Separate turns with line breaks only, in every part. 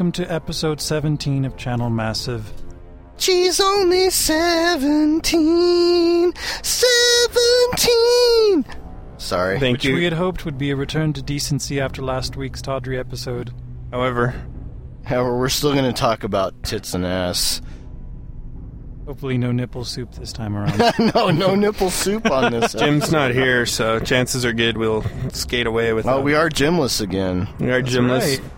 welcome to episode 17 of Channel Massive.
She's only 17. 17! Sorry.
Thank
which
you.
we had hoped would be a return to decency after last week's tawdry episode.
However,
However, we're still going to talk about tits and ass.
Hopefully, no nipple soup this time around.
no, no nipple soup on this.
Jim's not here, so chances are good we'll skate away with.
Oh,
him.
we are gymless again.
We are
That's
Jimless.
right.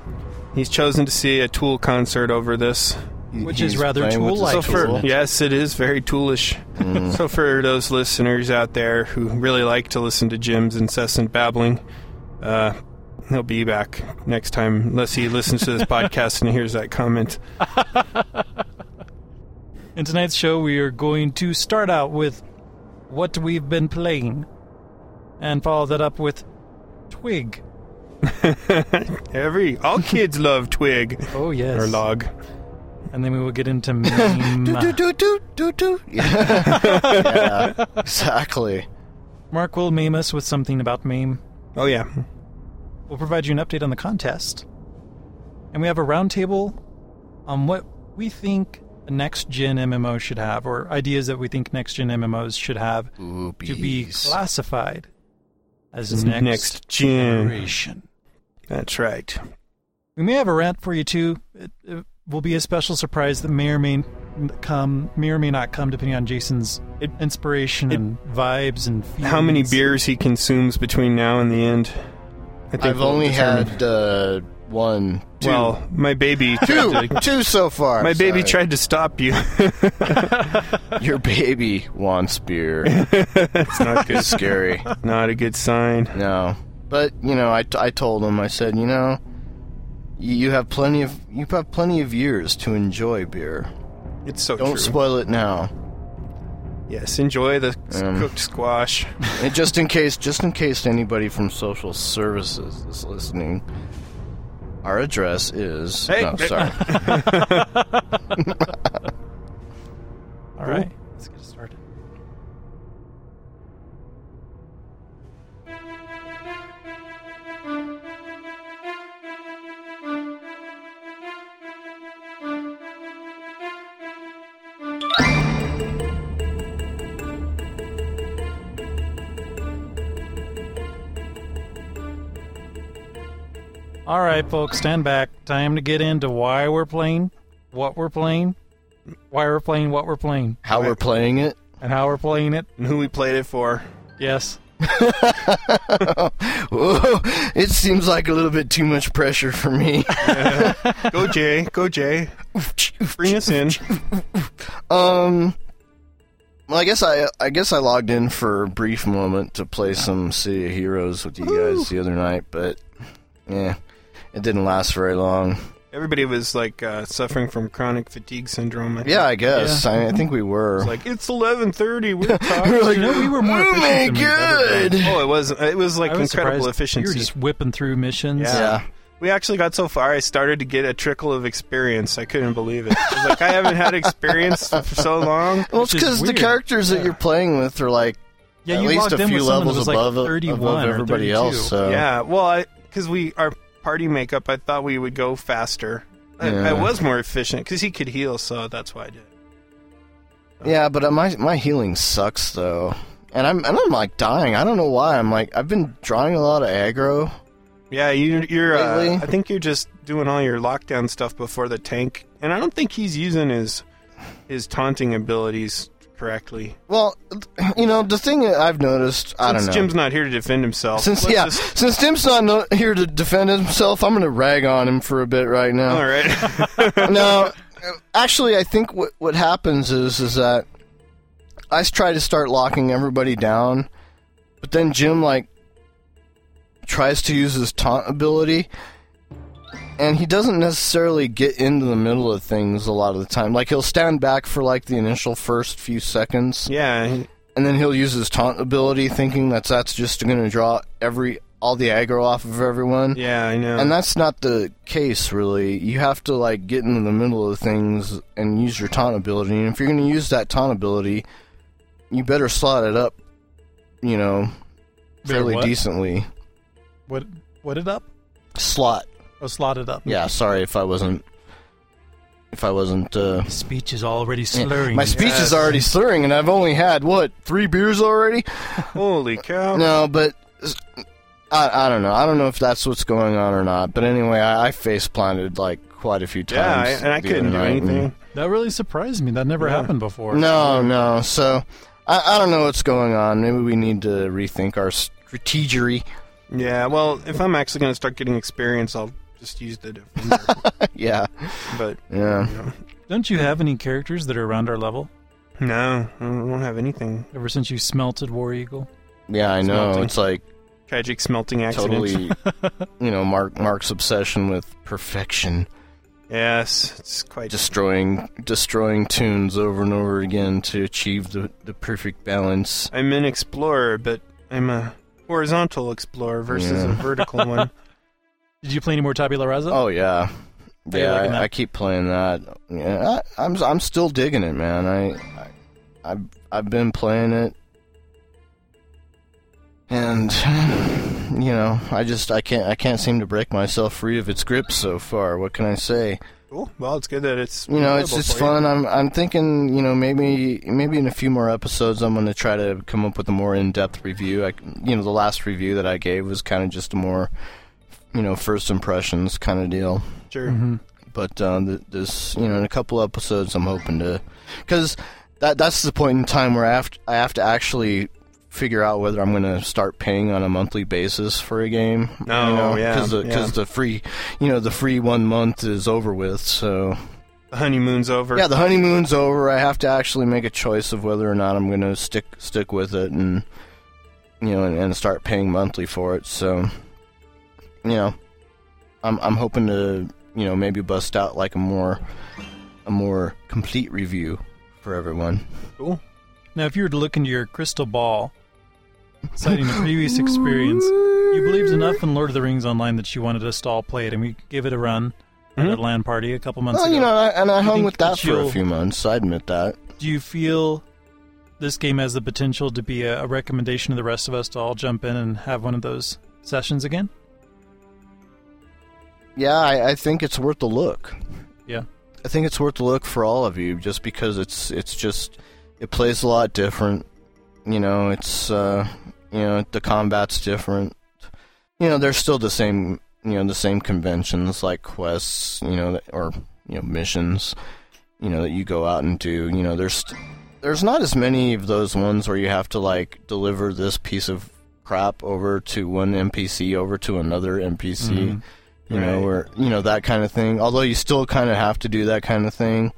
He's chosen to see a Tool concert over this.
Which is rather
playing
Tool-like,
So for
tool.
yes, it is very toolish.
Mm.
So for those listeners out there who really like to listen to Jim's incessant babbling, uh, he'll be back next time, unless he listens to this podcast and hears that comment.
In tonight's show, we are going to start out with what we've been playing, and follow that up with Twig.
Every all kids love Twig
Oh yes,
or Log.
and then we will get into meme.
Do, do, do, do, do, do. Yeah. yeah, exactly.
Mark will meme us with something about meme.
Oh yeah,
We'll provide you an update on the contest. And we have a roundtable on what we think a next gen MMO should have, or ideas that we think next gen MMOs should have to be
Boobies.
classified as next,
next gen.
generation.
That's right.
We may have a rant for you too. It, it will be a special surprise that may or may come, may or may not come, depending on Jason's
It-
inspiration
it-
and vibes and feelings.
How many beers he consumes between now and the end? I think
I've
will
only
determine.
had uh, one, two.
Well, my baby
two,
to,
two so far.
my baby tried to stop you.
Your baby wants beer.
it's not good.
It's scary.
Not a good sign.
No, but you know, I, I told him. I said, you know, you, have plenty of you have plenty of years to enjoy beer.
It's so
Don't
true.
spoil it now.
yes, enjoy the
Um,
cooked squash.
And just in case, just in case anybody from social services is listening, our address is.
Hey.
no, sorry.
All right, All right, folks, stand back. Time to get into why we're playing, what we're playing, why we're playing, what we're playing,
How we're playing it.
and how we're playing it.
And who we played it for.
Yes.
Whoa, it seems like a little bit too much pressure for me.
Go Jay, go Jay. Bring us in.
Um. Well, I guess I I guess I logged in for a brief moment to play some City of Heroes with you guys the other night, but yeah, it didn't last very long.
Everybody was like uh, suffering from chronic fatigue syndrome. I.
Yeah, I guess I, I think we were.
It's like it's eleven thirty. We're
we
talking.
were like,
You know, we were more
oh
efficient
my
than we've ever
god!
oh, it was it was like
was
incredible
surprised
efficiency.
You were just whipping through missions.
Yeah.
Yeah.
We actually got so far, I started to get a trickle of experience. I couldn't believe it. I was like, I haven't had experience for so long.
Well, it's because the
weird.
characters that you're playing with are like
Yeah,
at
you
least
logged
a
in
few
with someone that
levels
was like
above,
31 or
everybody
32.
else. So
Yeah, well, because we our party makeup, I thought we would go faster. I,
Yeah.
I was more efficient because he could heal, so that's why I did.
Yeah, but uh, my my healing sucks though, and I'm and I'm like dying. I don't know why. I'm like I've been drawing a lot of aggro.
Yeah, you, you're. Uh, I think you're just doing all your lockdown stuff before the tank, and I don't think he's using his his taunting abilities correctly.
Well, you know the thing I've noticed. I don't
Since
know.
Jim's not here to defend himself.
since yeah,
just-
since Tim's not no, here to defend himself, I'm gonna rag on him for a bit right now.
all right.
no, actually, I think what what happens is is that I try to start locking everybody down, but then Jim like tries to use his taunt ability, and he doesn't necessarily get into the middle of things a lot of the time. Like he'll stand back for like the initial first few seconds,
yeah, he-
and then he'll use his taunt ability, thinking that that's just going to draw every all the aggro off of everyone.
yeah, I know.
And that's not the case, really. You have to like get into the middle of things and use your taunt ability. And if you're going to use that taunt ability, you better slot it up, you know, fairly
what?
decently.
What what it up?
Slot
Oh, slotted up.
Yeah, sorry if I wasn't if I wasn't uh
Speech is already slurring.
my speech
Yes.
is already slurring and I've only had what, 3 beers already?
Holy cow!
No, but I, I don't know. I don't know if that's what's going on or not. But anyway, I, I face planted like quite a few
yeah, I,
times.
and I
the
couldn't
other
do
night, and-
anything.
That really surprised me. That never
Yeah.
happened before.
No, no. So I, I don't know what's going on. Maybe we need to rethink our strategery.
Yeah, well, if I'm actually going to start getting experience, I'll just use the defender.
yeah,
but
yeah.
you know,
Don't you have any characters that are around our level?
no, I don't have anything.
Ever since you smelted War Eagle?
Yeah, I know.
Smelting.
It's like
Tragic smelting accident.
totally, you know, Mark Mark's obsession with perfection,
Yes, it's quite.
destroying destroying tunes over and over again to achieve the the perfect balance.
I'm an explorer, but I'm a horizontal explorer versus a vertical one.
Did you play any more Tabula Rasa?
Oh yeah,
How
yeah. I. I keep playing that. Yeah, I, I'm I'm still digging it, man. I, I I've I've been playing it, and you know, I just I can't I can't seem to break myself free of its grip so far. What can I say?
Cool. Well, it's good that it's
You know, it's
enjoyable
it's
for you.
fun. I'm I'm thinking, you know, maybe maybe in a few more episodes, I'm going to try to come up with a more in-depth review. I, you know, the last review that I gave was kind of just a more, you know, first impressions kind of deal.
Sure.
hmm
But uh, th- this, you know, in a couple episodes, I'm hoping to, because that that's the point in time where I have to, I have to actually figure out whether I'm going to start paying on a monthly basis for a game.
Oh,
you know,
yeah,
because the,
yeah.
'cause the free, you know, the free one month is over with. So
The honeymoon's over.
yeah, the honeymoon's over. I have to actually make a choice of whether or not I'm going to stick stick with it and you know and, and start paying monthly for it. So you know, I'm I'm hoping to you know maybe bust out like a more a more complete review for everyone.
Cool.
Now, if you were to look into your crystal ball, citing a previous experience, you believed enough in Lord of the Rings Online that you wanted us to all play it, and we gave it a run at
Mhm.
a LAN party a couple months
Well,
ago.
you know, I, and I
You
hung with that
that
for a few months. I admit that.
Do you feel this game has the potential to be a, a recommendation to the rest of us to all jump in and have one of those sessions again?
Yeah, I, I think it's worth a look.
Yeah.
I think it's worth a look for all of you, just because it's it's just it plays a lot different. You know, it's uh, you know the combat's different. You know, there's still the same you know the same conventions like quests, you know, or you know missions, you know that you go out and do. You know, there's there's not as many of those ones where you have to like deliver this piece of crap over to one NPC over to another NPC
Mhm.
You know, or you know that kind of thing. Although you still kind of have to do that kind of thing,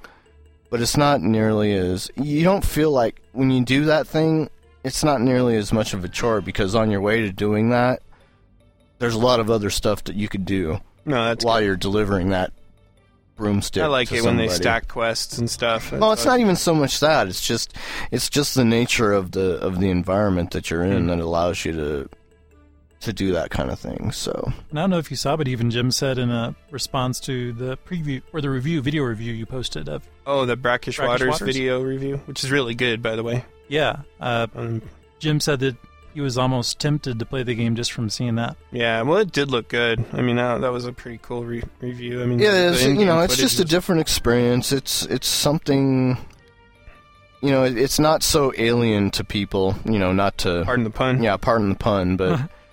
but it's not nearly as you don't feel like when you do that thing, it's not nearly as much of a chore because on your way to doing that, there's a lot of other stuff that you could do
No, that's.
while you're delivering that broomstick.
I like it when they stack quests and stuff.
Well, it's not even so much that. It's just it's just the nature of the of the environment that you're in
Hmm.
that allows you to to do that kind of thing. So
And I don't know if you saw, but even Jim said in a response to the preview or the review, video review you posted of,
Oh, the Brackish,
Brackish
Waters,
Waters?
video review, which is really good, by the way.
yeah, uh,
Um,
Jim said that he was almost tempted to play the game just from seeing that.
yeah, well, it did look good. I mean, that, that was a pretty cool re- review. I mean,
Yeah,
the
it's, you know, it's
footage
just a different experience. It's it's something. You know, it's not so alien to people. You know, not to
Pardon the pun.
yeah, pardon the pun, but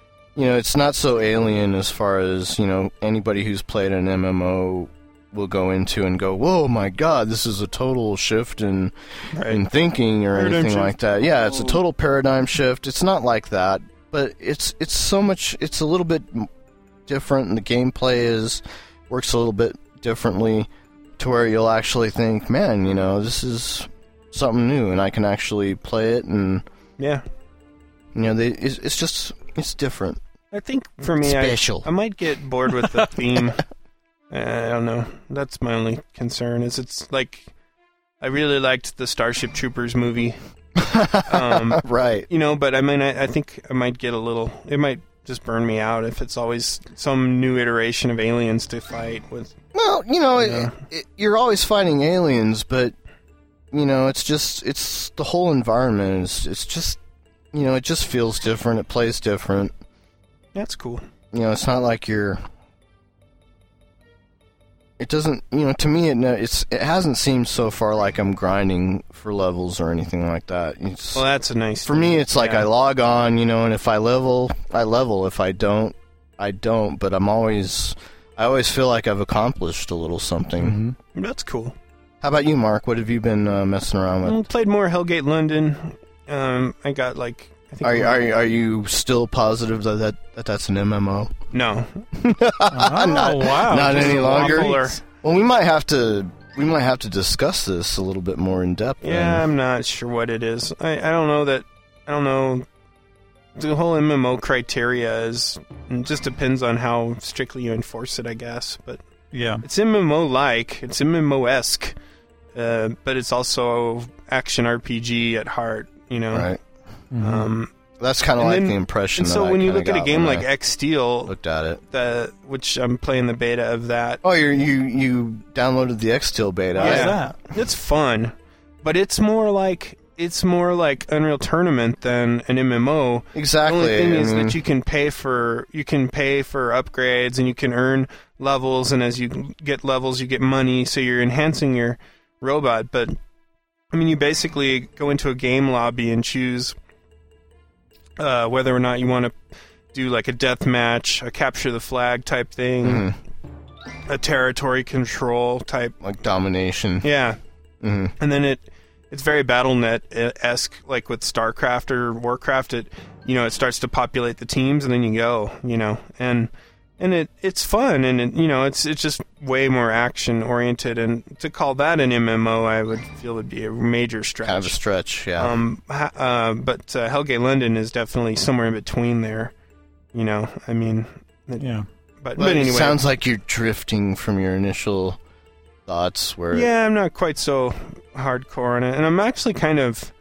you know, it's not so alien as far as you know anybody who's played an MMO will go into and go, "Whoa, my God, this is a total shift in
Right.
in thinking or
Paradigm
anything
shift.
like that." Yeah, it's a
oh.
total paradigm shift. It's not like that, but it's it's so much. It's a little bit different, and the gameplay is works a little bit differently to where you'll actually think, "Man, you know, this is something new, and I can actually play it." And
yeah.
you know, they it's, it's just it's different.
I think for me, I,
Special.
I might get bored with the theme. Uh, I don't know. That's my only concern. Is it's like I really liked the Starship Troopers movie, um,
right.
you know, but I mean, I, I think I might get a little. It might just burn me out if it's always some new iteration of aliens to fight with.
Well, you know,
Yeah.
it, it, you're always fighting aliens, but you know, it's just it's the whole environment is it's just you know, it just feels different. It plays different.
That's cool.
You know, it's not like you're it doesn't. You know, to me, it it's it hasn't seemed so far like I'm grinding for levels or anything like that. It's,
Well, that's a nice.
for me, it's like
yeah.
I log on, you know, and if I level, I level. If I don't, I don't. But I'm always, I always feel like I've accomplished a little something.
Mhm.
That's cool.
How about you, Mark? What have you been uh, messing around with?
Well, played more Hellgate London. Um, I got like. I think
Are you, are you, are you still positive that, that, that that's an MMO?
no.
Oh,
Not-
wow.
not
Just
any longer?
waffler.
Well, we might have to we might have to discuss this a little bit more in depth. then.
Yeah, I'm not sure what it is. I, I don't know that. I don't know. The whole MMO criteria is it just depends on how strictly you enforce it, I guess. But
Yeah.
it's MMO like, it's MMO esque, uh, but it's also action RPG at heart. You know.
right.
Mhm.
Um,
That's kind of like
then-
the impression.
and
that
so
I
when you look at a game like
I
Exteel,
looked at it.
the which I'm playing the beta of that,
Oh, you you you downloaded the Exteel beta.
What's
Yeah.
that?
it's fun, but it's more like it's more like Unreal Tournament than an MMO.
exactly.
The only thing
I
is
mean,
that you can pay for you can pay for upgrades and you can earn levels, and as you get levels, you get money. So you're enhancing your robot. But I mean, you basically go into a game lobby and choose uh, whether or not you want to do like a death match, a capture the flag type thing,
mhm,
a territory control type.
like domination.
Yeah,
hmm
and then it it's very BattleNet esque, like with StarCraft or Warcraft. It you know it starts to populate the teams, and then you go, you know, and and it it's fun, and it, you know it's it's just way more action oriented. And to call that an MMO, I would feel would be a major stretch.
Kind of a stretch. Yeah.
Um, ha- uh, but uh, Hellgate London is definitely somewhere in between there. You know, I mean,
Yeah.
but
but
but anyway,
it sounds like you're drifting from your initial thoughts. Where
Yeah, I'm not quite so hardcore on it, and I'm actually kind of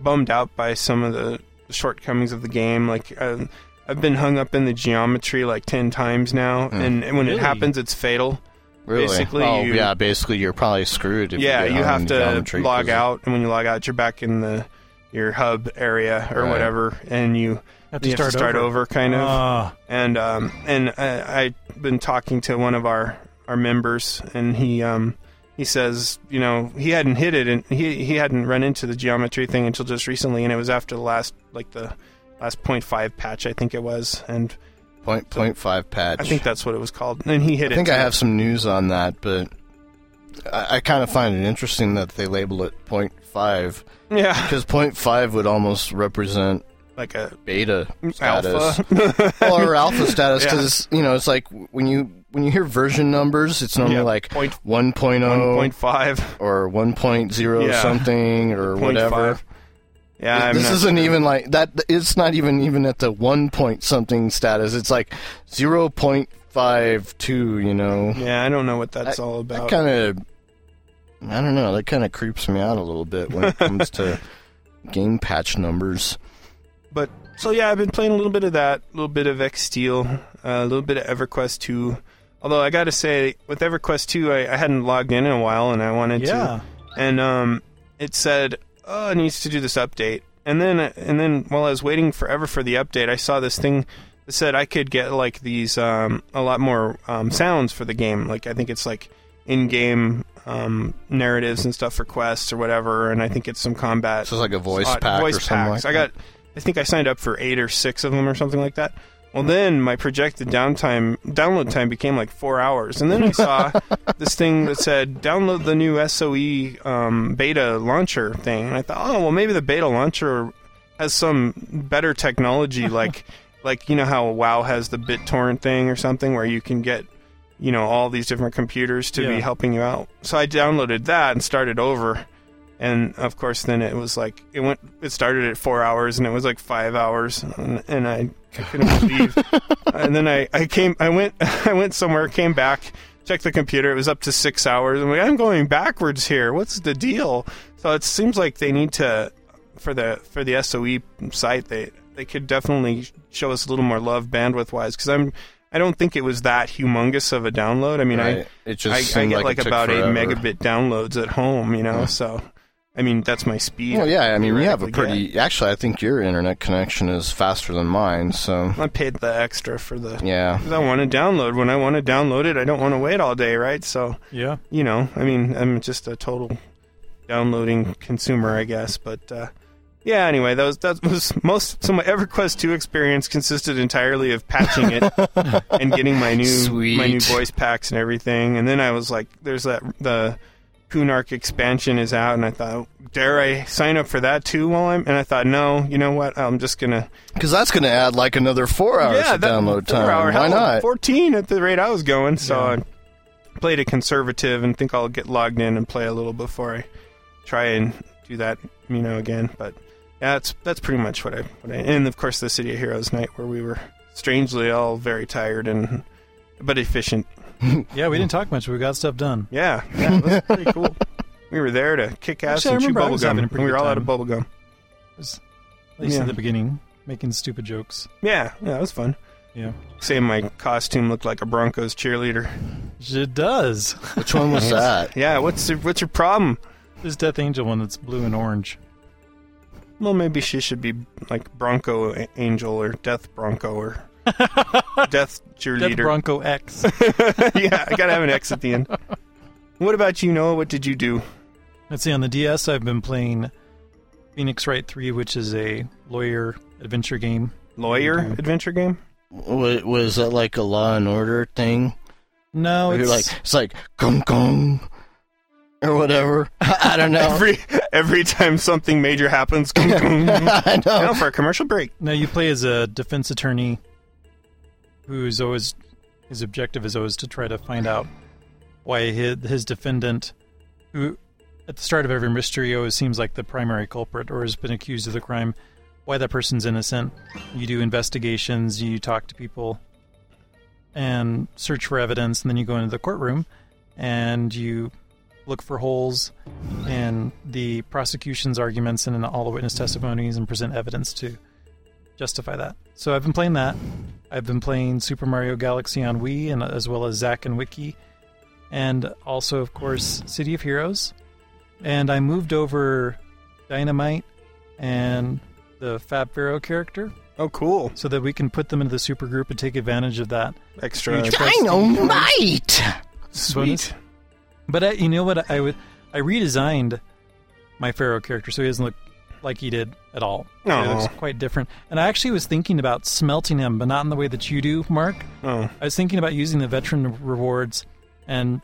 bummed out by some of the shortcomings of the game. Like uh, I've been hung up in the geometry like ten times now,
Hmm.
and, and when
Really?
it happens, it's fatal.
really,
basically
oh
you-
yeah, basically you're probably screwed. If
yeah,
you,
you have to
geometry,
log
'cause-
out, and when you log out, you're back in the your hub area or
Right.
whatever, and you,
Have
you have to start over, kind of.
Ah.
and um, and I, I've been talking to one of our, our members, and he um, he says, you know, he hadn't hit it, and he he hadn't run into the geometry thing until just recently, and it was after the last like the last 0.5 patch, I think it was, and
Point point five patch.
I think that's what it was called, and he hit
I
it.
I think I have some news on that, but I, I kind of find it interesting that they label it point five
yeah,
because point five would almost represent
like a
beta status
alpha.
or alpha status
Yeah.
because you know it's like when you when you hear version numbers, it's normally
Yeah,
like
point
1.0
1.5
or 1.0
Yeah.
something or whatever.
0.5. Yeah, I'm
this
not-
isn't even like that. It's not even even at the one point something status. It's like zero point five two. You know,
Yeah, I don't know what that's all about.
that kind of I don't know. That kind of creeps me out a little bit when it comes to game patch numbers.
But so yeah, I've been playing a little bit of that, a little bit of Exteel, uh, a little bit of EverQuest 2. Although I got to say, with EverQuest 2, I, I hadn't logged in in a while, and I wanted
Yeah.
to. And um, it said, "Oh, it needs to do this update." And then, and then, while I was waiting forever for the update, I saw this thing that said I could get like these um, a lot more um, sounds for the game. Like I think it's like in-game um, narratives and stuff for quests or whatever. And I think it's some combat
So it's like a voice
uh,
pack
voice
or something like
I got, I think I signed up for eight or six of them or something like that. Well, then my projected downtime, download time became like four hours, and then I saw this thing that said download the new SOE um, beta launcher thing, and I thought, oh well, maybe the beta launcher has some better technology, like like you know how WoW has the BitTorrent thing or something, where you can get you know all these different computers to
Yeah.
be helping you out. So I downloaded that and started over and of course then it was like it went it started at four hours and it was like five hours and, and I, I couldn't believe and then I, I came I went I went somewhere came back checked the computer it was up to six hours I'm like I'm going backwards here what's the deal so it seems like they need to for the for the SOE site they they could definitely show us a little more love bandwidth wise because I'm I don't think it was that humongous of a download I mean I
Right. it just
I, I get
like,
like, about
forever.
eight megabit downloads at home, you know.
Yeah.
So, I mean, that's my speed.
Well, yeah, I mean, we have a
theoretically
pretty. Actually, I think your internet connection is faster than mine. So.
I paid the extra for the.
yeah,
'cause I want to download. When I want to download it, I don't want to wait all day, right? So,
Yeah.
you know, I mean, I'm just a total downloading consumer, I guess. But uh, yeah, anyway, that was that was most. So my EverQuest two experience consisted entirely of patching it and getting my new my new voice packs and everything. And then I was like, "There's that the Kunark expansion is out," and I thought, "Dare I sign up for that too?" While I'm and I thought, "No, you know what? I'm just gonna
because that's going to add like another four hours
yeah
of download
four
time.
Hour,
Why not?
Fourteen at the rate I was going, so
Yeah.
I played a conservative and think I'll get logged in and play a little before I try and do that, you know, again. But yeah, that's that's pretty much what I what I and of course the City of Heroes night where we were strangely all very tired and but efficient.
Yeah, we didn't talk much, but we got stuff done.
Yeah, yeah it was pretty cool. We were there to kick ass
Actually,
and chew
remember I
bubble gum. and we were
good
all out
time.
of bubble gum.
It was, at least
Yeah.
at the beginning, making stupid jokes.
Yeah, yeah, it was fun.
Yeah.
Saying my costume looked like a Broncos cheerleader.
It does.
Which one was that?
Yeah, what's your, what's your problem?
This Death Angel one that's blue and orange.
Well, maybe she should be like Bronco Angel or Death Bronco or Death cheerleader.
Death
Cheerleader.
Bronco X.
yeah, I gotta have an X at the end. What about you, Noah? What did you do?
Let's see, on the DS, I've been playing Phoenix Wright 3, which is a lawyer adventure game.
Lawyer
Mhm.
adventure game?
Was, was that like a Law and Order thing?
No, it's
you're like it's like gong gong or whatever. I don't know.
Every every time something major happens.
I know.
now for a commercial break.
no, you play as a defense attorney who's always his objective is always to try to find out why his, his defendant, who at the start of every mystery always seems like the primary culprit or has been accused of the crime, why that person's innocent. You do investigations, you talk to people, and search for evidence, and then you go into the courtroom and you look for holes in the prosecution's arguments and in all the witness testimonies and present evidence to justify that. So I've been playing that. I've been playing Super Mario Galaxy on Wii and as well as Zack and Wiki, and also of course City of Heroes. And I moved over Dynamite and the Fab Pharaoh character
Oh, cool!
so that we can put them into the super group and take advantage of that.
Extra
Huge
Dynamite.
sweet.
But I, you know what? I would I redesigned my Pharaoh character so he doesn't look like he did at all. He
it
looks quite different. And I actually was thinking about smelting him, but not in the way that you do, Mark.
Oh,
I was thinking about using the veteran rewards and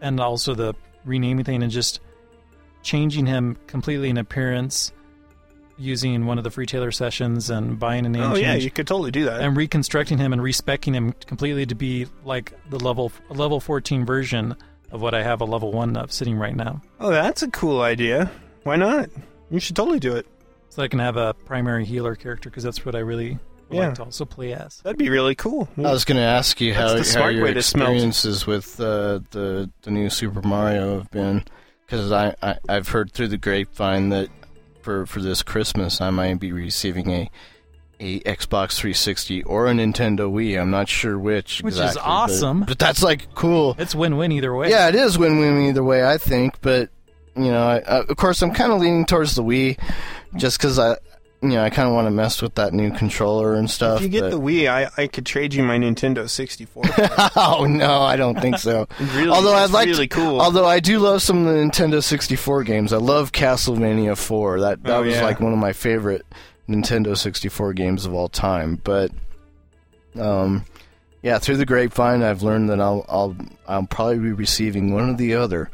and also the renaming thing and just changing him completely in appearance using one of the free tailor sessions and buying a name
oh yeah, you could totally do that.
and reconstructing him and respecking him completely to be like the level level 14 version of what I have a level 1 of sitting right now.
oh, that's a cool idea. Why not? You should totally do it.
So I can have a primary healer character because that's what I really would
Yeah.
like to also play as.
That'd be really cool.
I was going to ask you
That's
how,
the
how
smart
your
way to smelt.
experiences with uh, the the new Super Mario have been, because I, I I've heard through the grapevine that for for this Christmas I might be receiving a a Xbox 360 or a Nintendo Wii. I'm not sure which.
Which is
exactly, but-
awesome.
but, that's like cool.
It's win-win either way.
Yeah, it is win-win either way, I think. But you know, I, I, of course, I'm kind of leaning towards the Wii, just because I, you know, I kind of want to mess with that new controller and stuff.
If you get
but-
the Wii, I, I could trade you my Nintendo 64.
oh no, I don't think so.
really,
although I'd like,
really
to,
cool.
although I do love some of the Nintendo 64 games. I love Castlevania 4. That that
Oh,
was
yeah.
like one of my favorite Nintendo 64 games of all time. But, um, yeah, through the grapevine, I've learned that I'll I'll I'll probably be receiving one or the other.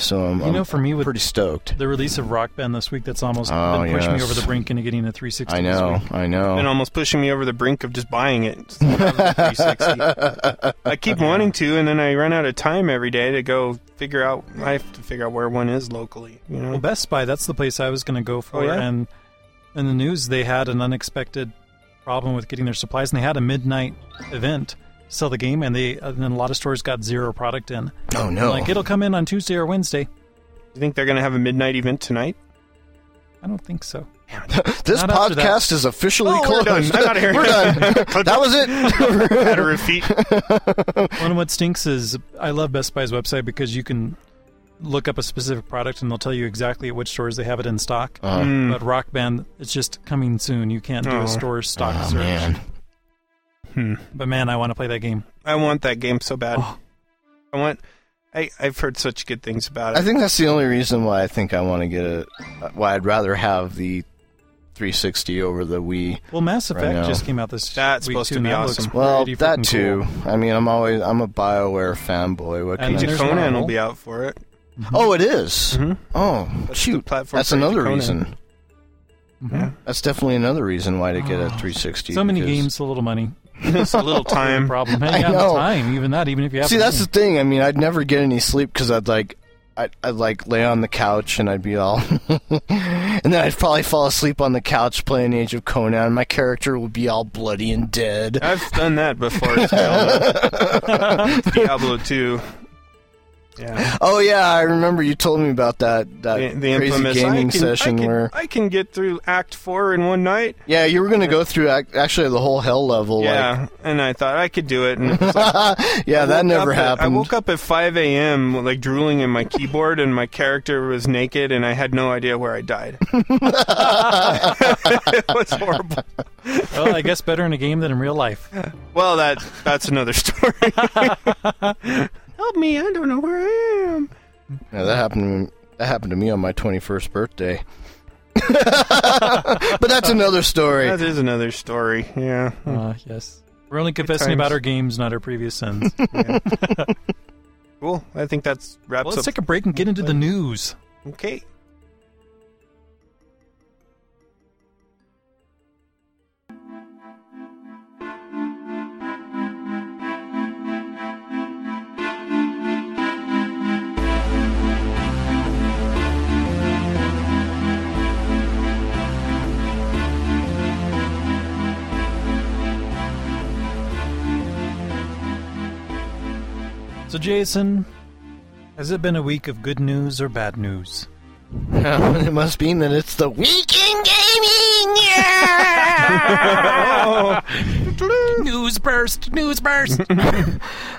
So I'm,
You know,
I'm
for me with
pretty stoked.
the release of Rock Band this week that's almost
Oh,
been pushing me over the brink into getting a 360
I
this
know,
week.
I know.
and almost pushing me over the brink of just buying it. Just have the 360. I keep wanting to, and then I run out of time every day to go figure out. I have to figure out where one is locally. You know,
Well, Best Buy, that's the place I was going to go for.
Oh, yeah?
And in the news, they had an unexpected problem with getting their supplies, and they had a midnight event to sell the game, and they and then a lot of stores got zero product in.
oh no!
Like it'll come in on Tuesday or Wednesday.
you think they're going to have a midnight event tonight?
I don't think so.
this
not
podcast is officially
Oh, we're
closed.
done. I'm outta here.
we're done. that was it.
Matter of feet.
One of what stinks is I love Best Buy's website because you can look up a specific product and they'll tell you exactly at which stores they have it in stock.
Uh,
Mm.
But Rock Band, it's just coming soon. You can't do
Oh.
a store stock
oh,
search.
man.
Hmm.
But man, I want to play that game.
I want that game so bad.
Oh.
I want. I I've heard such good things about it.
I think that's the only reason why I think I want to get a. Why I'd rather have the 360 over the Wii.
Well, Mass Effect
now.
just came out this
That's
week
supposed
too,
to be
that
awesome.
looks
Well,
pretty
that
freaking
too.
cool.
I mean, I'm always I'm a Bioware fanboy. What
And
can
then
you
there's
do?
Conan
Marvel.
will be out for it.
Oh, it is?
hmm
Oh,
That's
shoot.
platform
That's
for Age of
another
Conan.
reason.
Mhm.
Yeah.
That's definitely another reason why to get a
Oh.
360.
So many games, so little money.
It's a little time.
Problem. Hey,
I
you have
know.
time, even that, even if you have.
See,
the
that's the thing. I mean, I'd never get any sleep because I'd like, I'd, I'd like lay on the couch and I'd be all, and then I'd probably fall asleep on the couch playing Age of Conan. My character would be all bloody and dead.
I've done that before. as well. Diablo 2. Yeah.
Oh yeah, I remember you told me about that that
The, the
crazy
infamous
gaming
can,
session
I can,
where
I can get through Act 4 in one night.
yeah, you were gonna go through ac- actually the whole hell level.
yeah. and I thought I could do it. And it like,
Like, yeah,
I
that never
up at-
happened.
I woke up at 5 a.m. like drooling in my keyboard, and my character was naked, and I had no idea where I died. it was horrible.
Well, I guess better in a game than in real life.
Well, that that's another story. Help me! I don't know where I am.
Yeah, that happened. That happened to me on my 21st birthday. but that's another story.
That is another story. Yeah.
Uh, yes. We're only confessing about our games, not our previous sins.
Yeah. cool. I think that's wraps
well, let's
up.
take a break and get into the news.
okay.
So, Jason, has it been a week of good news or bad news?
it must mean that it's the weekend gaming. Yeah!
news burst! News burst!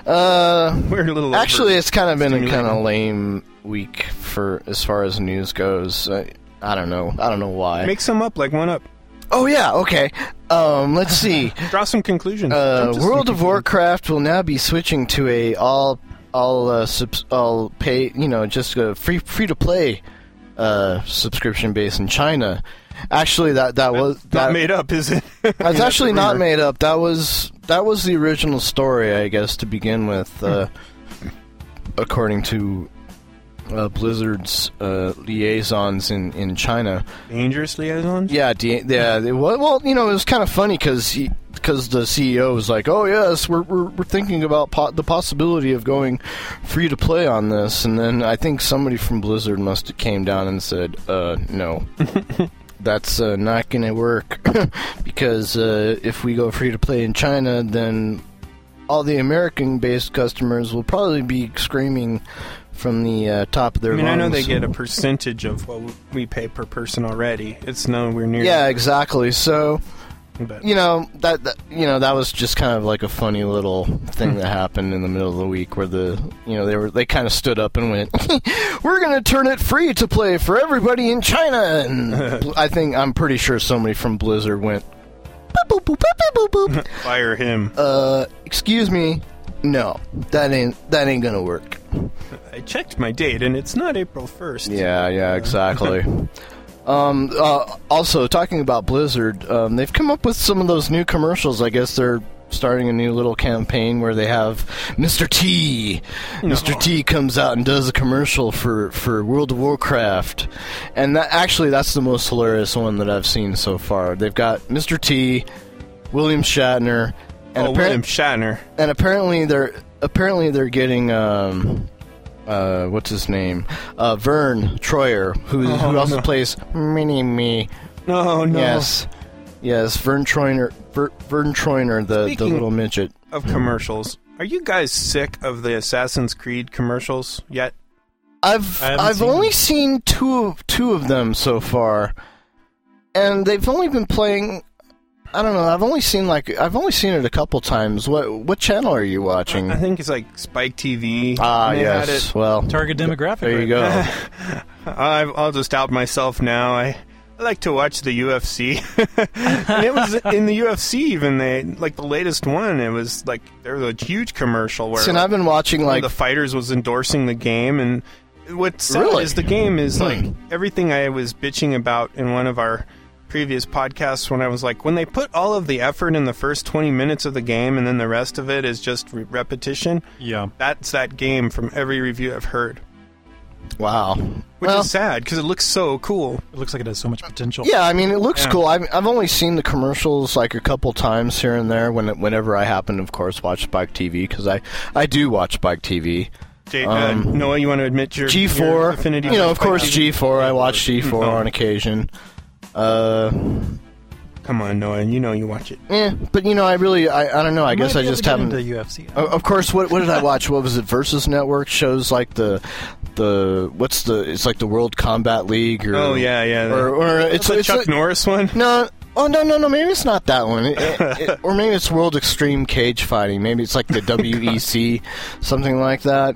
uh,
We're a little
actually, it's kind of been a kind of lame week for as far as news goes. I, I don't know. I don't know why.
make some up, like one up.
oh yeah. Okay. Um, let's see.
Draw some conclusions.
Uh,
Jump some
World of
conclusions.
Warcraft will now be switching to a all all uh, subs- all pay you know just a free free to play uh, subscription base in China. Actually, that that was
Not
that,
made up, is it?
That's actually
a
not made up. That was that was the original story, I guess, to begin with, uh, according to uh, Blizzard's uh, liaisons in, in China.
Dangerous liaisons.
Yeah, yeah. It was, well, you know, it was kind of funny because because the CEO was like, "Oh yes, we're we're, we're thinking about po- the possibility of going free to play on this," and then I think somebody from Blizzard must have came down and said, "Uh, no." That's uh, not going to work because uh, if we go free to play in China, then all the American-based customers will probably be screaming from the uh, top of their
I mean, I know they get a percentage of what we pay per person already. It's nowhere near.
Yeah, exactly. So
But
you know that, that you know that was just kind of like a funny little thing that happened in the middle of the week where the you know they were they kind of stood up and went we're going to turn it free to play for everybody in China and I think I'm pretty sure somebody from Blizzard went boop, boop, boop, boop, boop, boop.
fire him.
uh excuse me no that ain't that ain't going to work
I checked my date, and it's not April first.
Yeah, yeah, exactly. Um, uh, also, talking about Blizzard, um, they've come up with some of those new commercials. I guess they're starting a new little campaign where they have Mr. T. Mr. T comes out and does a commercial for, for World of Warcraft, and that actually that's the most hilarious one that I've seen so far. They've got Mr. T, William Shatner, and
oh,
apparent-
William Shatner.
and apparently they're apparently they're getting um uh what's his name uh Vern Troyer who
Oh,
who also
no.
plays Mini Me
No, no.
yes yes Vern Troyer Ver, Vern Troyer the the little midget
Of commercials, are you guys sick of the Assassin's Creed commercials yet?
I've
I haven't
I've
seen
only
them.
seen two of two of them so far and they've only been playing I don't know. I've only seen like I've only seen it a couple times. What what channel are you watching?
I think it's like Spike TV.
Ah,
and they had
yes.
it-
Well,
Target demographic.
there you go.
I, I'll just out myself now. I, I like to watch the UFC. and it was in the UFC even they like the latest one. It was like there was a huge commercial where
and I've been watching like
the fighters was endorsing the game and what's sad
Really?
is the game is
Hmm.
like everything I was bitching about in one of our previous podcasts when I was like when they put all of the effort in the first 20 minutes of the game and then the rest of it is just re- repetition
Yeah.
that's that game from every review I've heard
wow.
which
well,
is sad because it looks so cool
It looks like it has so much potential.
yeah, I mean, it looks
Yeah.
cool. I've I've only seen the commercials like a couple times here and there when whenever I happen, to, of course, watch Spike TV because I I do watch Spike TV.
Jay,
Um,
uh, Noah, you want to admit your
G
your
four,
affinity?
you know, of course, G four. I watch G four
Oh.
on occasion. Uh,
Come on, Noah, you know you watch it.
eh, but you know, I really, I, I don't know. I
You
guess I
be able
just
to get
haven't.
into UFC.
O- Of course, what what did I watch? What was it? Versus Network shows like the the what's the? It's like the World Combat League or
Oh yeah, yeah.
or, or
it's
it's
the
it's
Chuck
a-
Norris one.
no. Oh no no no! Maybe it's not that one, It- it- it- or maybe it's World Extreme Cage Fighting. Maybe it's like the WEC, something like that.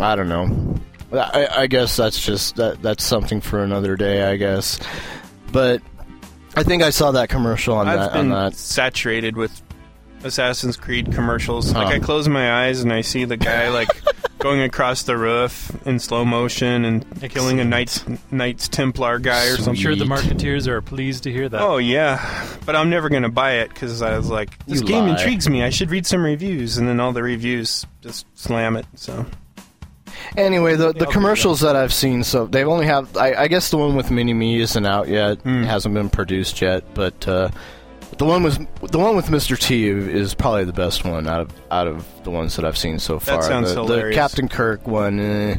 I don't know. I, I guess that's just that that's something for another day. I guess, but I think I saw that commercial on
I've
that on
been
that.
saturated with Assassin's Creed commercials. Like
Oh.
I close my eyes and I see the guy like going across the roof in slow motion and killing a Knights Knights Templar guy or
Sweet.
I'm
something.
sure the marketeers are pleased to hear that.
Oh yeah, but I'm never gonna buy it because I was like, this
You
game
lie.
intrigues me. I should read some reviews, and then all the reviews just slam it. So
Anyway, the the commercials that I've seen, so they've only have. I, I guess the one with Mini Me isn't out yet,
Hmm.
hasn't been produced yet, but uh, the one with the one with Mr. T is probably the best one out of out of the ones that I've seen so far.
sounds
the, the. Captain Kirk one eh,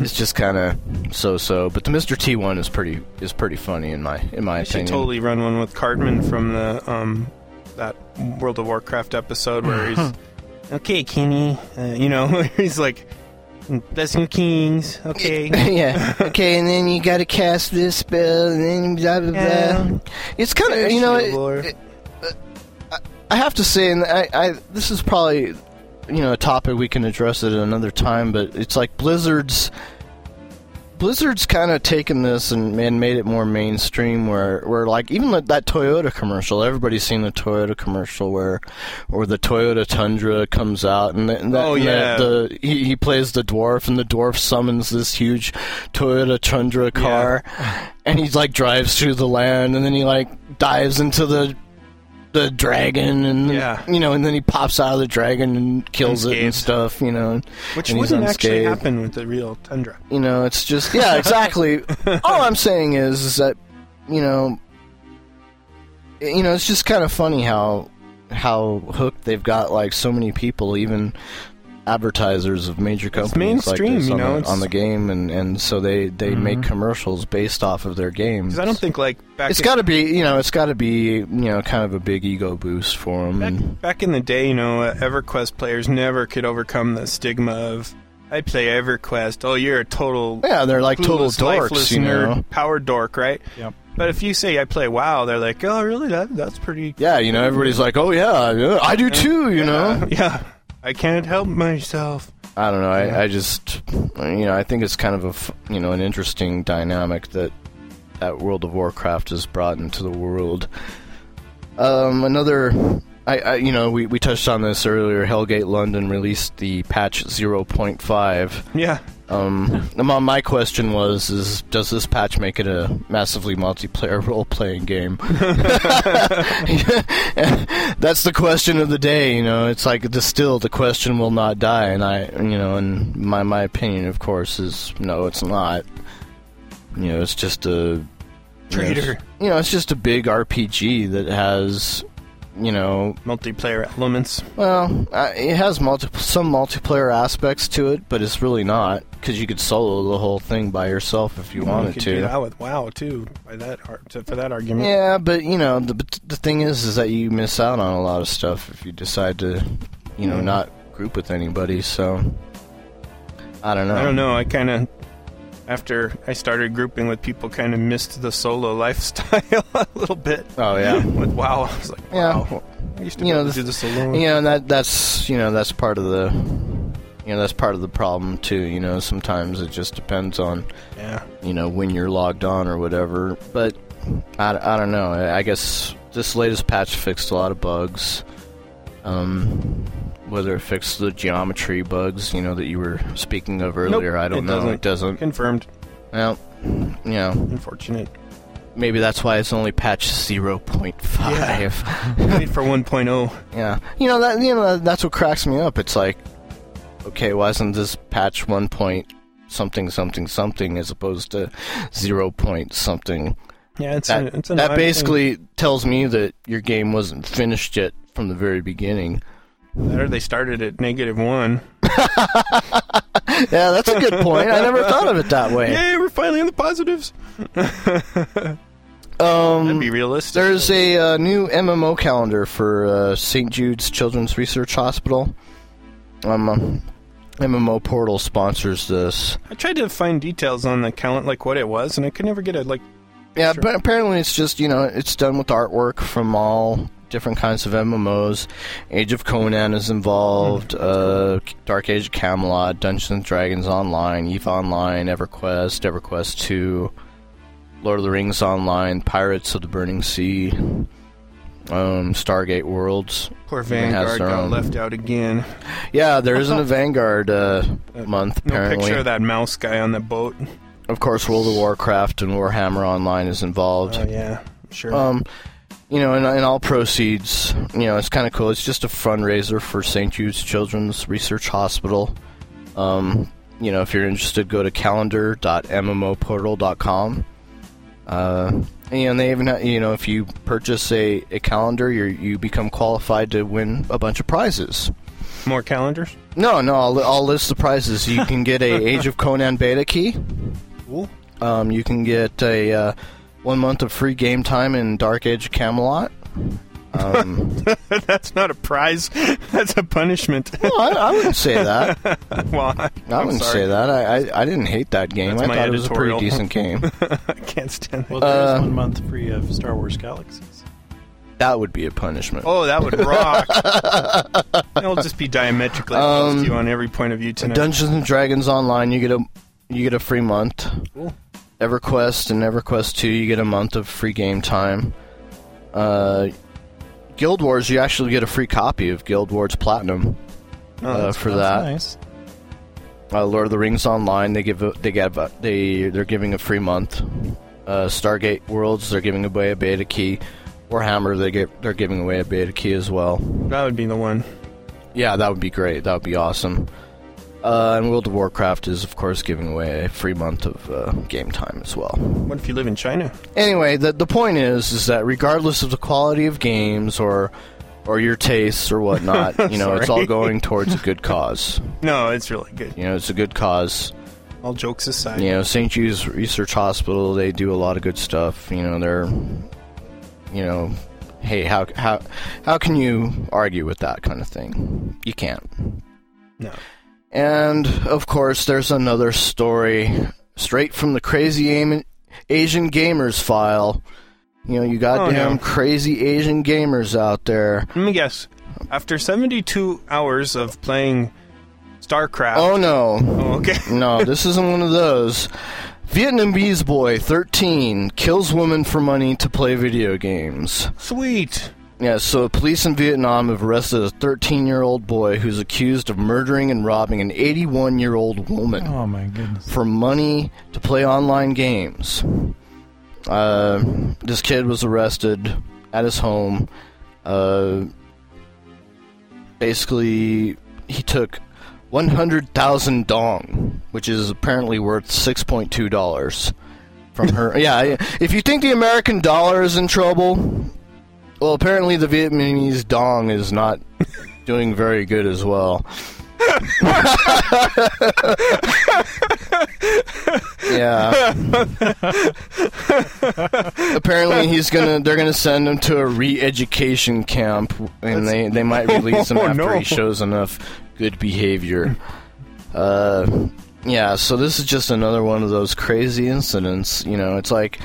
is just kind of so so, but the Mr. T one is pretty is pretty funny in my in my
I should totally run one with Cartman from the um that World of Warcraft episode where he's okay, Kenny. Uh, you know, he's like blessing kings. Okay.
yeah. Okay, and then you got to cast this spell, and then blah blah blah.
Yeah.
It's kind of you know. it- it- uh, I have to say, and I, I this is probably you know a topic we can address at another time, but it's like Blizzard's Blizzard's kind of taken this and, and made it more mainstream. Where, where like even that, that Toyota commercial, everybody's seen the Toyota commercial where, where the Toyota Tundra comes out and, the, and that,
Oh,
and the-
yeah.
the, he, he plays the dwarf and the dwarf summons this huge Toyota Tundra car, and he like drives through the land and then he like dives into the the dragon and
Yeah.
you know and then he pops out of the dragon and kills it and stuff you know and,
Which
and
wouldn't actually happen with the real Tundra.
you know it's just yeah exactly all i'm saying is is that you know you know it's just kind of funny how how hooked they've got like so many people even advertisers of major companies like
mainstream,
this
you
on,
know,
the, on the game and and so they they make commercials based off of their games
Because I don't think like back
it's
in-
got to be you know it's got to be you know kind of a big ego boost for them
Back,
and
back in the day, you know, uh, EverQuest players never could overcome the stigma of I play EverQuest. Oh, you're a total
yeah they're like total dorks you know
power dork, right?
Yep.
But if you say I play WoW, they're like, oh, really? That that's pretty.
yeah you know everybody's like oh yeah, yeah I do too you know
Yeah, I can't help myself.
I don't know. I, I just, you know, I think it's kind of a, you know, an interesting dynamic that that World of Warcraft has brought into the world. Um, another, I, I you know, we, we touched on this earlier. Hellgate London released the patch 0.5.
Yeah,
Um, my my question was: Is does this patch make it a massively multiplayer role playing game? That's the question of the day. You know, it's like the still the question will not die, and I, you know, and my my opinion, of course, is no, it's not. You know, it's just a you know,
Traitor.
it's- You know, it's just a big RPG that has, you know,
multiplayer elements.
well, uh, it has multi- some multiplayer aspects to it, but it's really not because you could solo the whole thing by yourself if you
You
wanted
could
to.
do that with WoW too. By that for that argument.
Yeah, but you know, the the thing is, is that you miss out on a lot of stuff if you decide to, you know,
Yeah.
not group with anybody. So, I don't know.
I don't know. I kind of after I started grouping with people, kind of missed the solo lifestyle a little bit.
Oh yeah.
With WoW, I was like,
Yeah.
wow. I used to
You
be
know,
able to
this-
do this alone.
You know, and that that's you know that's part of the you know that's part of the problem too. You know, sometimes it just depends on
Yeah.
you know when you're logged on or whatever. But I, I don't know. I I guess this latest patch fixed a lot of bugs. Um, whether it fixed the geometry bugs, you know, that you were speaking of earlier, I don't
it
know.
doesn't.
It doesn't.
Confirmed.
Well, you know,
Unfortunate.
maybe that's why it's only patch 0.5. Yeah.
Wait for 1.0.
Yeah, you know that you know that's what cracks me up. It's like, okay, why isn't this patch one point something something something as opposed to zero point something?
Yeah, it's
That
a, it's an
that basically tells me that your game wasn't finished yet from the very beginning.
There they started at negative one.
Yeah, that's a good point. I never thought of it that way.
Yeah, we're finally in the positives. That'd
Um,
be realistic.
there's a uh, new MMO calendar for uh, St. Jude's Children's Research Hospital. Um, um, MMO Portal sponsors this.
I tried to find details on the calendar, like what it was, and I could never get it. Like,
Yeah,
Sure.
but apparently it's just you know it's done with artwork from all different kinds of MMOs. Age of Conan is involved. Uh, Dark Age of Camelot, Dungeons and Dragons Online, Eve Online, EverQuest, EverQuest Two, Lord of the Rings Online, Pirates of the Burning Sea, um, Stargate Worlds.
poor Vanguard got left out again.
Yeah, there isn't a Vanguard uh, month
No picture of that mouse guy on the boat.
Of course, World of Warcraft and Warhammer Online is involved.
Oh yeah, sure.
Um, you know, and, and all proceeds, you know, it's kind of cool. It's just a fundraiser for St. Jude's Children's Research Hospital. Um, you know, if you're interested, go to calendar.mmoportal.com. Uh, and, you know, and they even, you know, if you purchase a, a calendar, you you become qualified to win a bunch of prizes.
More calendars.
No, no, I'll, I'll list the prizes. You can get a Age of Conan beta key.
Cool.
Um, you can get a uh, one month of free game time in Dark Age Camelot. Um,
That's not a prize. That's a punishment.
well, I, I wouldn't say that.
well, I,
I
I'm
wouldn't
sorry.
say that. I, I, I didn't hate that game.
That's
I
my
thought it was a pretty decent game.
I can't stand
Well,
that.
there is
Uh,
one month free of Star Wars Galaxies.
that would be a punishment.
Oh, that would rock. It'll just be diametrically opposed
Um,
to you on every point of view tonight.
Dungeons and Dragons Online, you get a you get a free month.
Cool.
EverQuest and EverQuest Two, you get a month of free game time. Uh, Guild Wars, you actually get a free copy of Guild Wars Platinum
Oh,
uh, for
That's
that.
nice.
Uh, Lord of the Rings Online, they give a, they give a, they they're giving a free month. Uh, Stargate Worlds, they're giving away a beta key. Warhammer, they get they're giving away a beta key as well.
That would be the one.
Yeah, that would be great. That would be awesome. Uh, and World of Warcraft is of course giving away a free month of uh, game time as well.
What if you live in China?
Anyway, the the point is is that regardless of the quality of games or or your tastes or whatnot, you know, it's all going towards a good cause.
No, it's really good.
You know, it's a good cause.
All jokes aside.
You know, St. Jude's Research Hospital, they do a lot of good stuff. You know, they're, you know, hey, how how how can you argue with that kind of thing? You can't.
No.
And of course, there's another story straight from the crazy Asian gamers file. You know, you oh, goddamn
no.
crazy Asian gamers out there.
Let me guess. After 72 hours of playing StarCraft.
Oh no.
Oh, okay.
No, this isn't one of those. Vietnamese boy, 13, kills woman for money to play video games.
Sweet.
Yeah, so police in Vietnam have arrested a 13 year old boy who's accused of murdering and robbing an 81 year old woman
Oh my goodness.
for money to play online games. Uh, this kid was arrested at his home. Uh, basically, he took 100,000 dong, which is apparently worth $6.2 from her. yeah, if you think the American dollar is in trouble, well, apparently the Vietnamese dong is not doing very good as well. yeah. Apparently he's gonna they're gonna send him to a re-education camp and they, they might release him
Oh,
after
no.
he shows enough good behavior. Uh yeah, so this is just another one of those crazy incidents. You know, it's like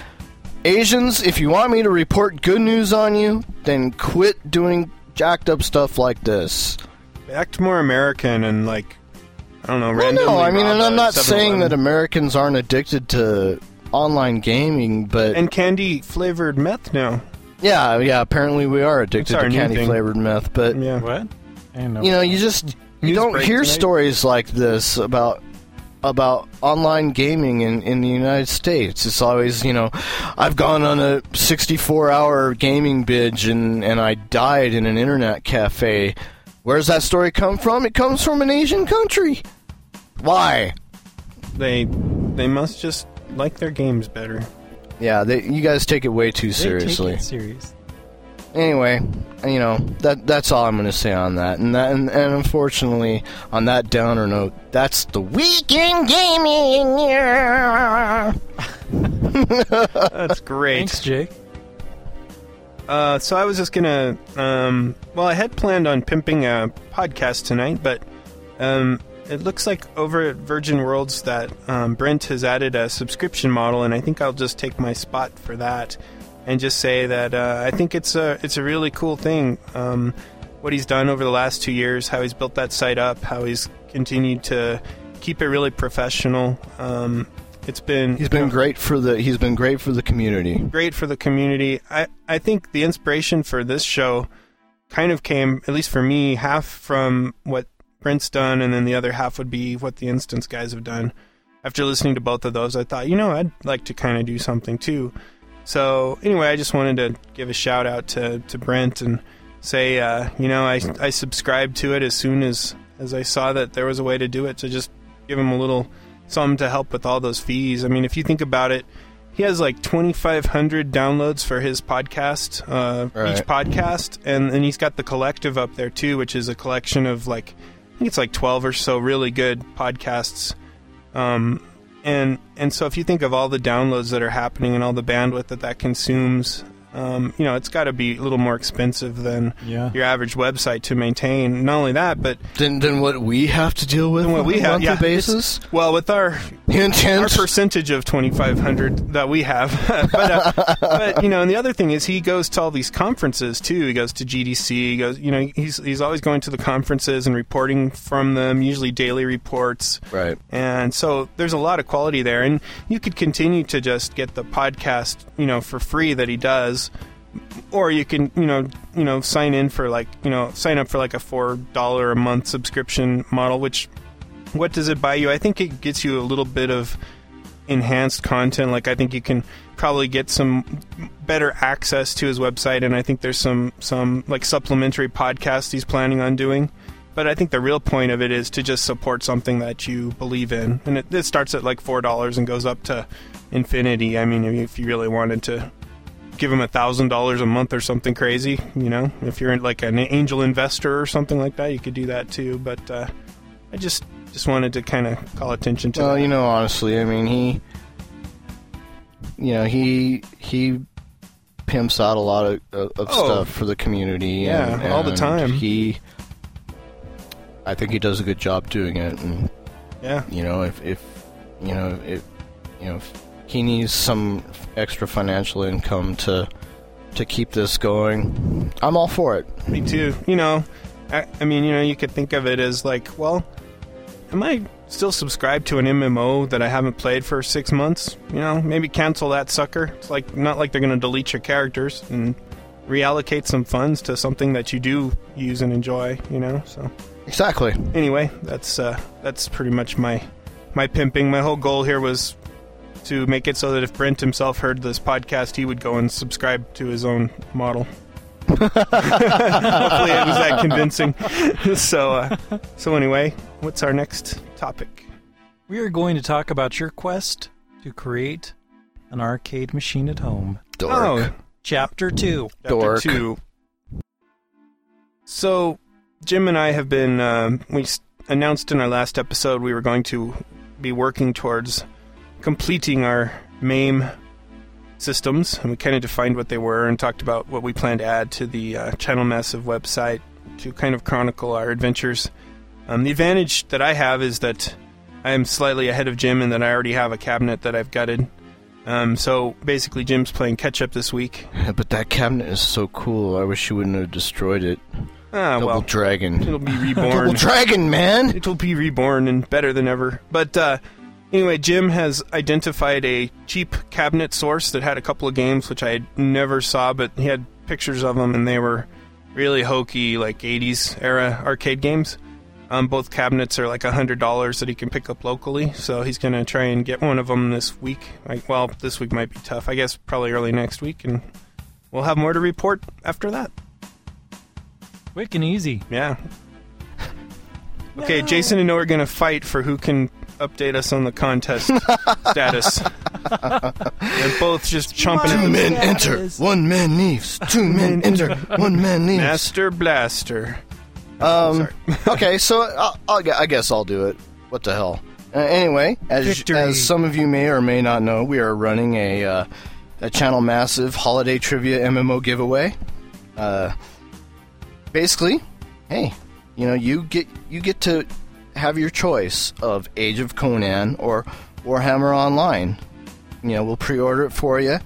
Asians, if you want me to report good news on you, then quit doing jacked up stuff like this.
Act more American and like I don't know.
Well, no, I mean, and I'm
a
not saying that Americans aren't addicted to online gaming, but
and candy flavored meth now.
yeah, yeah, apparently we are addicted to candy flavored meth. But
Yeah.
What? I know.
you know, you just you
News
don't hear
tonight.
stories like this about about online gaming in, in the United States. It's always, you know, I've gone on a 64 hour gaming binge and, and I died in an internet cafe. Where's that story come from? It comes from an Asian country. Why?
They they must just like their games better.
Yeah, they, you guys take it way too
They take
seriously.
it serious.
Anyway, you know that that's all I'm going to say on that. And that and, and unfortunately, on that downer note, that's the weekend gaming. Yeah.
That's great.
Thanks, Jake.
Uh, so I was just gonna, um, well, I had planned on pimping a podcast tonight, but um, it looks like over at Virgin Worlds that um, Brent has added a subscription model, and I think I'll just take my spot for that and just say that uh, I think it's a it's a really cool thing. Um, what he's done over the last two years, how he's built that site up, how he's continued to keep it really professional. Um, it's been
He's been great for the he's been great for the community.
great for the community. I, I think the inspiration for this show kind of came, at least for me, half from what Brent's done, and then the other half would be what the Instance guys have done. After listening to both of those, I thought, you know, I'd like to kind of do something too. So, anyway, I just wanted to give a shout out to, to Brent and say, uh, you know, I, I subscribed to it as soon as, as I saw that there was a way to do it to just give him a little something to help with all those fees. I mean, if you think about it, he has like 2,500 downloads for his podcast, uh,
Right.
each podcast, and then he's got the collective up there too, which is a collection of like I think it's like 12 or so really good podcasts. Um, and and so if you think of all the downloads that are happening and all the bandwidth that that consumes, um, you know, it's got to be a little more expensive than
Yeah.
your average website to maintain. Not only that, but
Then then what we have to deal with
what
on
we
a
have-
monthly
yeah, it's-
basis?
well, with our
Hint, hint.
our percentage of 2500 that we have but, uh, but you know and the other thing is he goes to all these conferences too he goes to gdc he goes you know he's he's always going to the conferences and reporting from them usually daily reports
right.
and so there's a lot of quality there and you could continue to just get the podcast you know for free that he does or you can you know you know sign in for like you know sign up for like a four dollar a month subscription model which what does it buy you? I think it gets you a little bit of enhanced content. Like i think you can probably get some better access to his website and i think there's some some like supplementary podcasts he's planning on doing. But i think the real point of it is to just support something that you believe in. And it, it starts at like four dollars and goes up to infinity. I mean if you really wanted to give him a thousand dollars a month or something crazy you know if you're like an angel investor or something like that you could do that too but uh, i just just wanted to kind of call attention to
Well,
that.
you know, honestly, I mean, he, you know, he he pimps out a lot of, of,
Oh.
stuff for the community.
Yeah,
and,
all the time.
He, I think he does a good job doing it, and
yeah
you know, if if you know if you know if he needs some extra financial income to to keep this going, I'm all for it.
Me too. You know, I, I mean, you know, you could think of it as like, well, am I still subscribed to an MMO that I haven't played for six months? You know, maybe cancel that sucker. It's like not like they're going to delete your characters and reallocate some funds to something that you do use and enjoy. You know, so
Exactly.
anyway, that's uh, that's pretty much my my pimping. My whole goal here was to make it so that if Brent himself heard this podcast, he would go and subscribe to his own model. Hopefully, it was that convincing. so, uh, so anyway, what's our next topic?
We are going to talk about your quest to create an arcade machine at home.
Dork.
Oh,
Chapter 2.
Chapter
Dork.
two. So, Jim and I have been. Um, we announced in our last episode we were going to be working towards completing our MAME systems, and we kind of defined what they were and talked about what we plan to add to the uh, Channel Massive website to kind of chronicle our adventures. Um, the advantage that I have is that I am slightly ahead of Jim and that I already have a cabinet that I've gutted. Um, so basically, Jim's playing catch up this week.
Yeah, but that cabinet is so cool. I wish you wouldn't have destroyed it.
Ah,
Double
well,
Dragon.
it'll be reborn. Double.
Dragon, man!
it'll be reborn and better than ever. But uh, anyway, Jim has identified a cheap cabinet source that had a couple of games which I never saw, but he had pictures of them and they were really hokey, like 80s era arcade games. Um, both cabinets are like $100 that he can pick up locally, so he's going to try and get one of them this week. Like, well, this week might be tough. I guess probably early next week, and we'll have more to report after that.
Quick and easy.
Yeah. Okay, Jason and Noah are going to fight for who can update us on the contest status. They're both just chomping at
Two
the
men
Yeah,
enter, one man leaves. Two men enter, one man leaves.
Master Blaster.
Um,
Sorry.
okay, so I'll, I'll, I guess I'll do it. What the hell? Uh, anyway, as,
Victory.
as some of you may or may not know, we are running a, uh, a Channel Massive Holiday Trivia MMO giveaway. Uh, basically, hey, you know, you get you get to have your choice of Age of Conan or Warhammer Online. You know, we'll pre-order it for you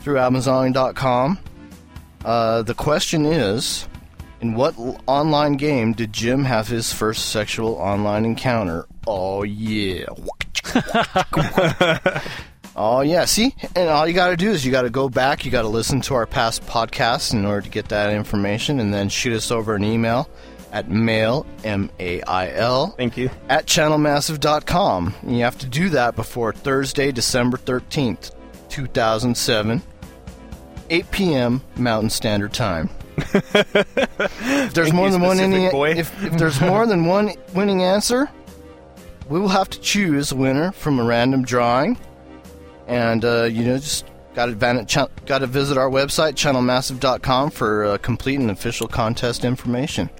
through Amazon.com. Uh, the question is, in what online game did Jim have his first sexual online encounter? Oh yeah. oh yeah. See, and all you got to do is you got to go back. You got to listen to our past podcasts in order to get that information, and then shoot us over an email at mail m a i l
Thank you.
at channelmassive.com. And you have to do that before Thursday, December 13th, 2007, 8 p.m. Mountain Standard Time. if there's
Thank
more than one
boy.
if, if there's more than one winning answer, we will have to choose a winner from a random drawing, and uh, you know just got to got to visit our website channelmassive.com for uh, complete and official contest information.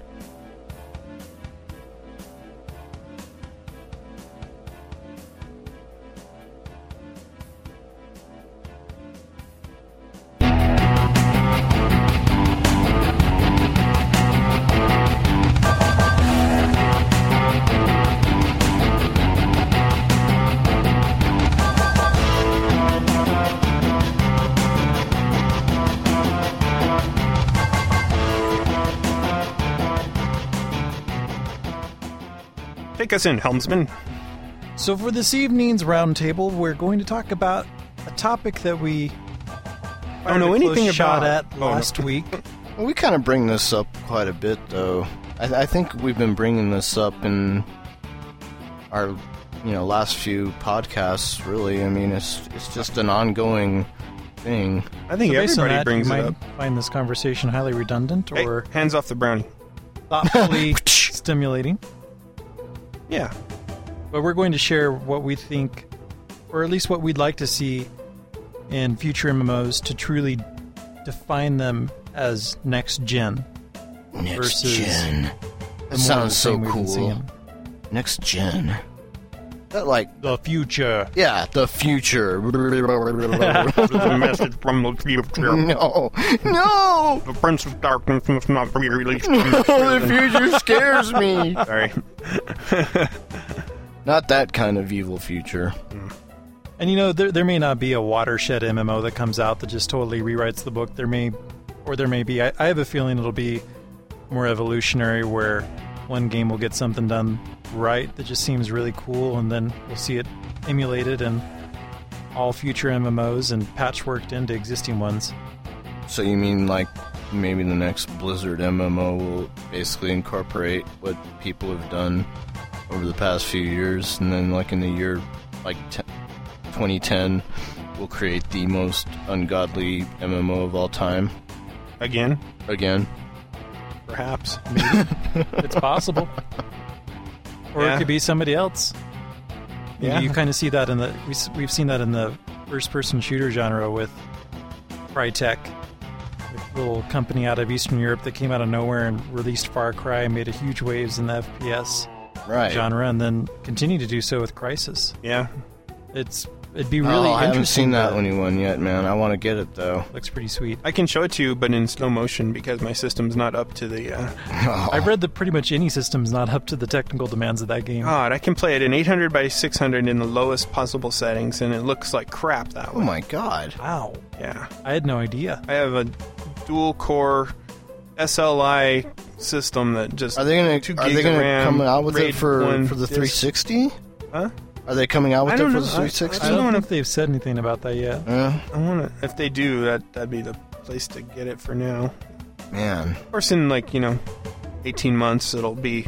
Us in, Helmsman.
So for this evening's roundtable, we're going to talk about a topic that we oh,
don't know
fired a close
anything
shot
about.
at
Oh, no.
last week.
Well, we kind of bring this up quite a bit, though. I, I think we've been bringing this up in our, you know, last few podcasts. Really, I mean, it's it's just an ongoing thing.
I think
So based on
everybody
that,
brings
you
it up.
find this conversation highly redundant
Hey,
or
hands off the brownie.
thoughtfully stimulating.
Yeah.
But we're going to share what we think, or at least what we'd like to see in future MMOs to truly define them as next gen.
Next
Versus
gen. That sounds so
same we've been
cool. Next gen. That like,
The future.
yeah, the future. no,
the message from the future.
no, no.
The Prince of Darkness must not be released.
the future scares me.
Sorry.
Not that kind of evil future. Mm.
And you know, there, there may not be a watershed MMO that comes out that just totally rewrites the book. There may, or there may be. I, I have a feeling it'll be more evolutionary, where one game will get something done right that just seems really cool, and then we'll see it emulated in all future MMOs and patchworked into existing ones.
So you mean like maybe the next Blizzard MMO will basically incorporate what people have done over the past few years, and then like in the year like te- 2010, will create the most ungodly MMO of all time?
Again,
again.
Perhaps, maybe. It's possible, or
Yeah.
it could be somebody else. You,
Yeah.
you kind of see that in the we, we've seen that in the first-person shooter genre with Crytek, a little company out of Eastern Europe that came out of nowhere and released Far Cry and made a huge waves in the FPS
Right.
genre, and then continued to do so with Crysis.
yeah.
It's it'd be really
oh, I haven't
interesting.
seen that
to-
new one yet, man. I want to get it though.
Looks pretty sweet.
I can show it to you, but in slow motion because my system's not up to the. Uh,
Oh,
I've read that pretty much any system's not up to the technical demands of that game.
God, I can play it in 800 by 600 in the lowest possible settings, and it looks like crap that
oh
way.
my god.
Wow,
Yeah,
I had no idea.
I have a dual core SLI system that just
Are they gonna
Two
Are they
of
gonna
RAM,
come out with
RAID
it for
one
for the
disc.
360?
Huh?
Are they coming out with
I
it for
know.
the
I- I
360?
I
don't
don't
know.
if they've said anything about that yet.
Yeah,
I want to. If they do, that that'd be the place to get it for now.
man.
Of course, in like you know, 18 months, it'll be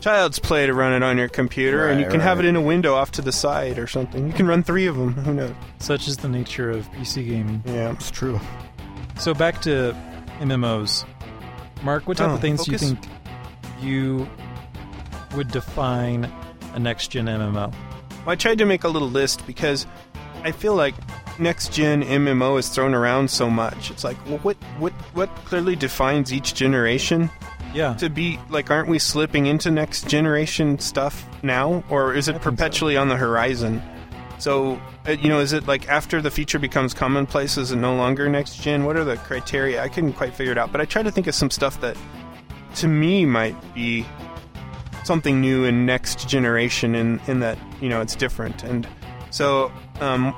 child's play to run it on your computer, and you
Right,
can have it in a window off to the side or something. You can run three of them. Who knows?
Such is the nature of PC gaming.
Yeah.
It's true.
So back to MMOs. Mark, what type
Oh,
of things do you think you would define a next gen MMO?
Well, I tried to make a little list because I feel like next gen MMO is thrown around so much. It's like, well, what what what clearly defines each generation?
Yeah,
To be like, aren't we slipping into next generation stuff now, or is
I
it
so.
perpetually on the horizon? So, uh, you know, is it like after the feature becomes commonplace, is it no longer next gen? What are the criteria? I couldn't quite figure it out, but I tried to think of some stuff that, to me, might be something new and next generation in, in that you know it's different and so um,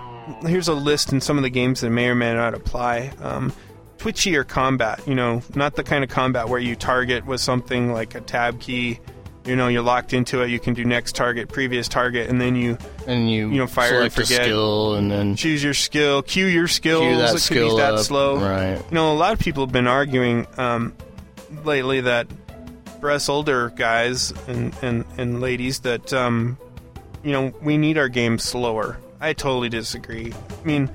here's a list in some of the games that may or may not apply um, twitchy or combat you know not the kind of combat where you target with something like a tab key you know you're locked into it you can do next target previous target and then you
And you
You know, fire and forget.
skill and then
choose your skill cue your skills
cue that
it could
skill
be that
up.
slow
Right.
you know, a lot of people have been arguing um, lately that for us older guys and, and, and ladies that, um, you know, we need our games slower. I totally disagree. I mean,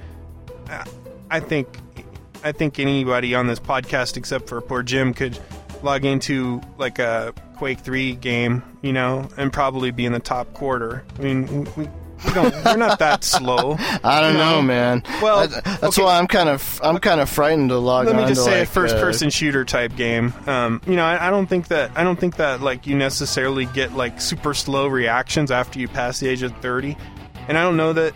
I- I think I think anybody on this podcast except for poor Jim could log into like a Quake 3 game, you know, and probably be in the top quarter. I mean, we, we don't we're not that slow.
I don't know, man.
Well,
That- that's
okay.
why I'm kind of I'm kind of frightened to log
Let me just say a
like,
first
uh,
person shooter type game. Um, you know, I, I don't think that I don't think that like you necessarily get like super slow reactions after you pass the age of thirty, and I don't know that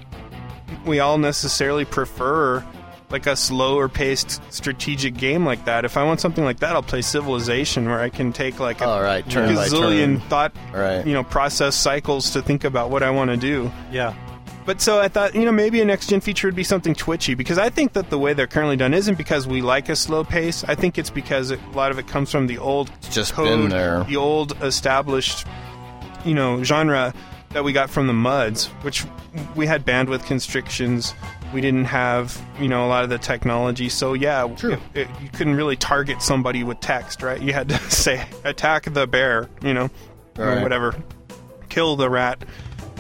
we all necessarily prefer like a slower paced strategic game like that. If I want something like that, I'll play Civilization where I can take like a
All right, turn by
gazillion
turn.
thought
Right.
you know process cycles to think about what I want to do.
yeah.
But so I thought, you know, maybe a next gen feature would be something twitchy because I think that the way they're currently done isn't because we like a slow pace. I think it's because it, a lot of it comes from the old
just
code,
been there.
the old established, you know, genre that we got from the MUDs, which we had bandwidth constrictions. We didn't have, you know, a lot of the technology. So yeah,
True.
it- it- you couldn't really target somebody with text, right? You had to say, "Attack the bear," you know, or
Right.
whatever, kill the rat.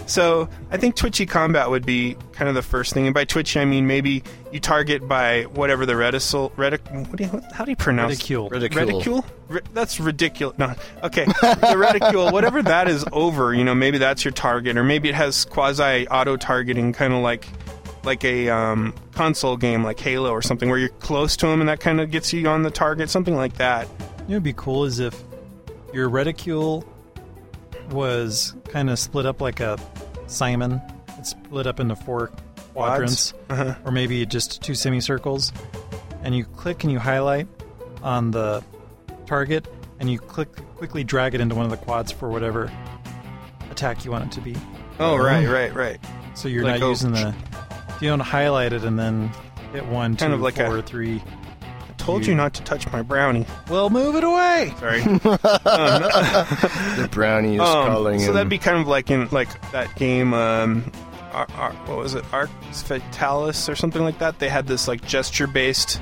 So I think twitchy combat would be kind of the first thing, and by twitchy I mean maybe you target by whatever the reticule, retic, what do you, how do you pronounce
Ridicule.
Ridicule.
Reticule? Ri- that's ridiculous. No, okay. the reticule, whatever that is over, you know, maybe that's your target, or maybe it has quasi auto targeting, kind of like like a um, console game like Halo or something, where you're close to them and that kind of gets you on the target, something like that.
Know, it'd be cool is if your reticule was kind of split up like a Simon. It's split up into four quadrants,
Uh-huh.
or maybe just two semicircles. And you click and you highlight on the target, and you click quickly drag it into one of the quads for whatever attack you want it to be.
Oh, right, right, right.
So you're
Like,
not
oh,
using the. You don't highlight it and then hit one, two,
Kind of like
four,
a-
three.
I told you not to touch my brownie.
Well, move it away.
Sorry.
The brownie is
Um,
calling.
so
him.
that'd be kind of like in like that game. Um, Ar- Ar- what was it? Arx Fatalis or something like that. They had this like gesture-based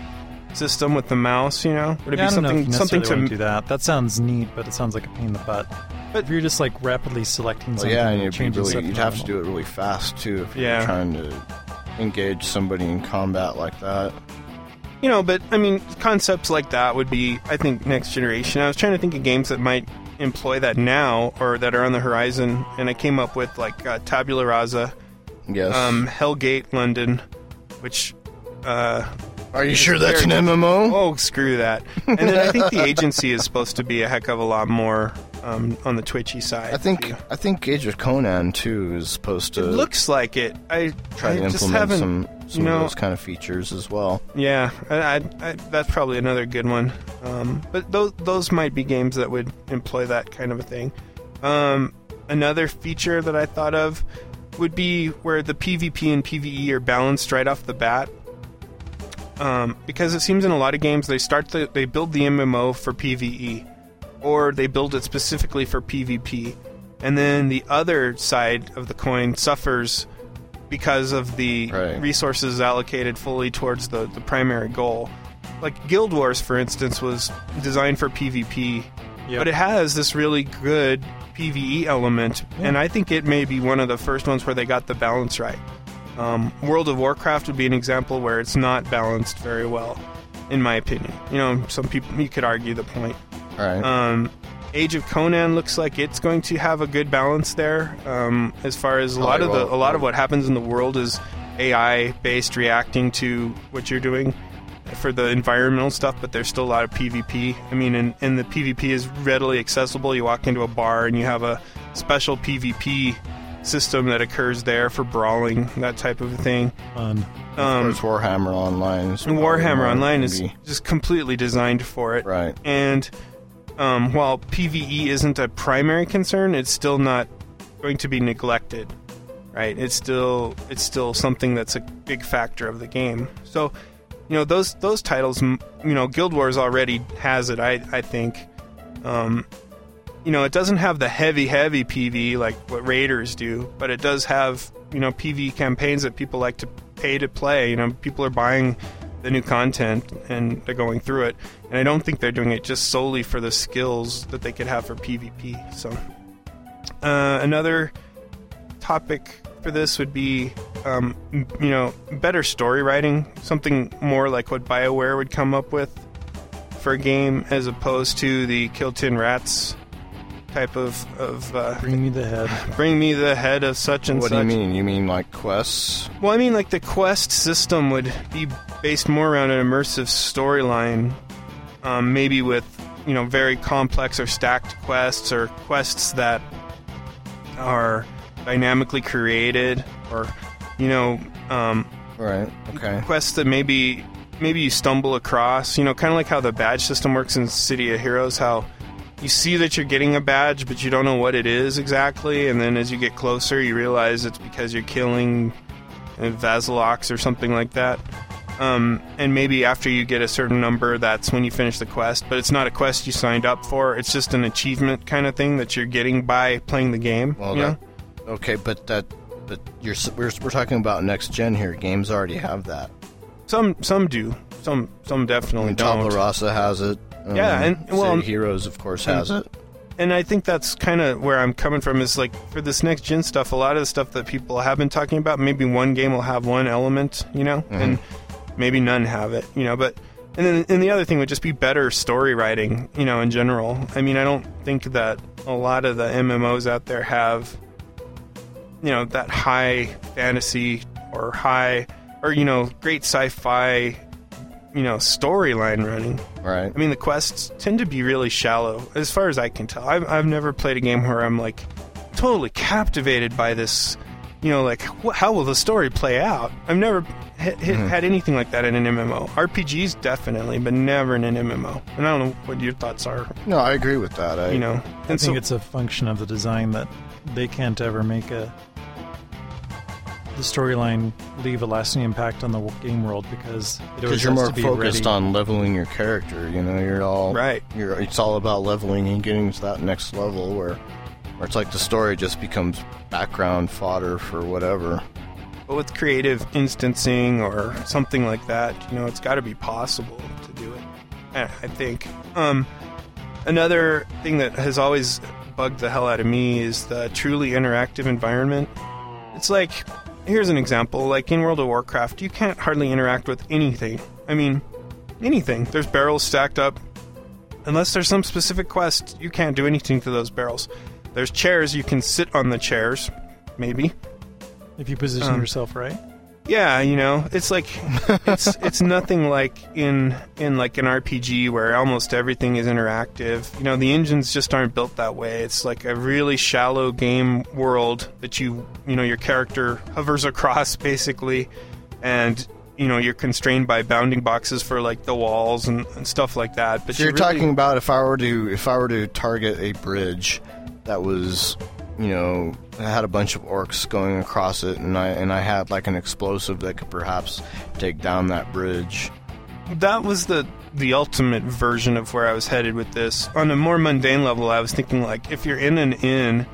system with the mouse. You know, would it
Yeah, I
be
don't know if
something something to?
to do that. That sounds neat, but it sounds like a pain in the butt. But if you're just like rapidly selecting
Well,
something,
yeah, and
and
you'd, really, you'd have to do it really fast too if
Yeah.
you're trying to engage somebody in combat like that.
You know, but I mean, concepts like that would be, I think, next generation. I was trying to think of games that might employ that now or that are on the horizon, and I came up with like uh, Tabula Rasa,
Yes.
um, Hellgate London, which. Uh,
Are you sure that's an MMO?
Oh, screw that. And then I think the agency is supposed to be a heck of a lot more um, on the twitchy side.
I think. I think Age of Conan too is supposed to
it looks like it. I
try
I
to
just
implement
haven't.
some some
you know-
of those kind of features as well.
Yeah, I, I, I, that's probably another good one. Um, but those those might be games that would employ that kind of a thing. Um, another feature that I thought of would be where the PvP and PvE are balanced right off the bat. Um, because it seems in a lot of games they start the they build the MMO for PvE, or they build it specifically for PvP, and then the other side of the coin suffers because of the
Right.
resources allocated fully towards the, the primary goal. Like Guild Wars, for instance, was designed for PvP,
Yep.
but it has this really good PvE element,
Yeah.
and I think it may be one of the first ones where they got the balance right. Um, World of Warcraft would be an example where it's not balanced very well, in my opinion. You know, some people you could argue the point.
Right.
Um, Age of Conan looks like it's going to have a good balance there. Um, as far as a lot of the
well,
a lot of what happens in the world is AI based, reacting to what you're doing for the environmental stuff. But there's still a lot of PvP. I mean, and, and the PvP is readily accessible. You walk into a bar and you have a special PvP system that occurs there for brawling, that type of thing.
Fun.
of
Um,
course, Warhammer Online is
and Warhammer Online is just completely designed for it.
right.
And um, while PVE isn't a primary concern, it's still not going to be neglected, right? It's still it's still something that's a big factor of the game. So, you know, those those titles, you know, Guild Wars already has it. I I think, um, you know, it doesn't have the heavy heavy PVE like what Raiders do, but it does have you know PVE campaigns that people like to pay to play. You know, people are buying the new content and they're going through it. And I don't think they're doing it just solely for the skills that they could have for PvP. So, uh, another topic for this would be, um, m- you know, better story writing, something more like what BioWare would come up with for a game, as opposed to the Kill Tin Rats type of of uh,
Bring me the head.
bring me the head of such and such.
What do you mean? You mean like quests?
Well, I mean, like the quest system would be based more around an immersive storyline, um, maybe with you know very complex or stacked quests or quests that are dynamically created, or you know um,
Right. Okay.
quests that maybe maybe you stumble across. You know, kind of like how the badge system works in City of Heroes. How you see that you're getting a badge, but you don't know what it is exactly, and then as you get closer, you realize it's because you're killing Vahziloks or something like that. Um, and maybe after you get a certain number, that's when you finish the quest. But it's not a quest you signed up for. It's just an achievement kind of thing that you're getting by playing the game.
Well,
you
that, okay, but that, but you're we're we're talking about next gen here. Games already have that.
Some some do. Some some
I
definitely
mean,
don't.
Has it. Um,
Yeah, and- well,
Heroes, of course, has it.
and I think that's kind of where I'm coming from. Is like for this next gen stuff, a lot of the stuff that people have been talking about, maybe one game will have one element, you know, and maybe none have it, you know. But and then and the other thing would just be better story writing, you know, in general. I mean, I don't think that a lot of the MMOs out there have, you know, that high fantasy or high or you know great sci-fi, you know, storyline running.
Right.
I mean, the quests tend to be really shallow, as far as I can tell. I've, I've never played a game where I'm like totally captivated by this. You know, like wh- how will the story play out? I've never hit, hit, mm-hmm. had anything like that in an MMO. RPGs definitely, but never in an MMO. And I don't know what your thoughts are.
No, I agree with that. I,
You know,
I think
so
it's a function of the design that they can't ever make a the storyline leave a lasting impact on the game world because it always
because you're more
to be
focused
ready.
on leveling your character. You know, you're all
right.
You're, it's all about leveling and getting to that next level where, where it's like the story just becomes background fodder for whatever.
But with creative instancing or something like that, you know, it's got to be possible to do it. I think. Um, another thing that has always bugged the hell out of me is the truly interactive environment. It's like, here's an example. Like in World of Warcraft, you can't hardly interact with anything. I mean, anything. There's barrels stacked up. Unless there's some specific quest, you can't do anything to those barrels. There's chairs, you can sit on the chairs, maybe.
if you position
um,
yourself right.
Yeah, you know, it's like it's it's nothing like in in like an RPG where almost everything is interactive. You know, the engines just aren't built that way. It's like a really shallow game world that you you know your character hovers across basically, and you know you're constrained by bounding boxes for like the walls and, and stuff like that. But
So you're
you really-
talking about if I were to if I were to target a bridge that was, you know, I had a bunch of orcs going across it, and I and I had like an explosive that could perhaps take down that bridge.
that was the the ultimate version of where I was headed with this. On a more mundane level, I was thinking like if you're in an inn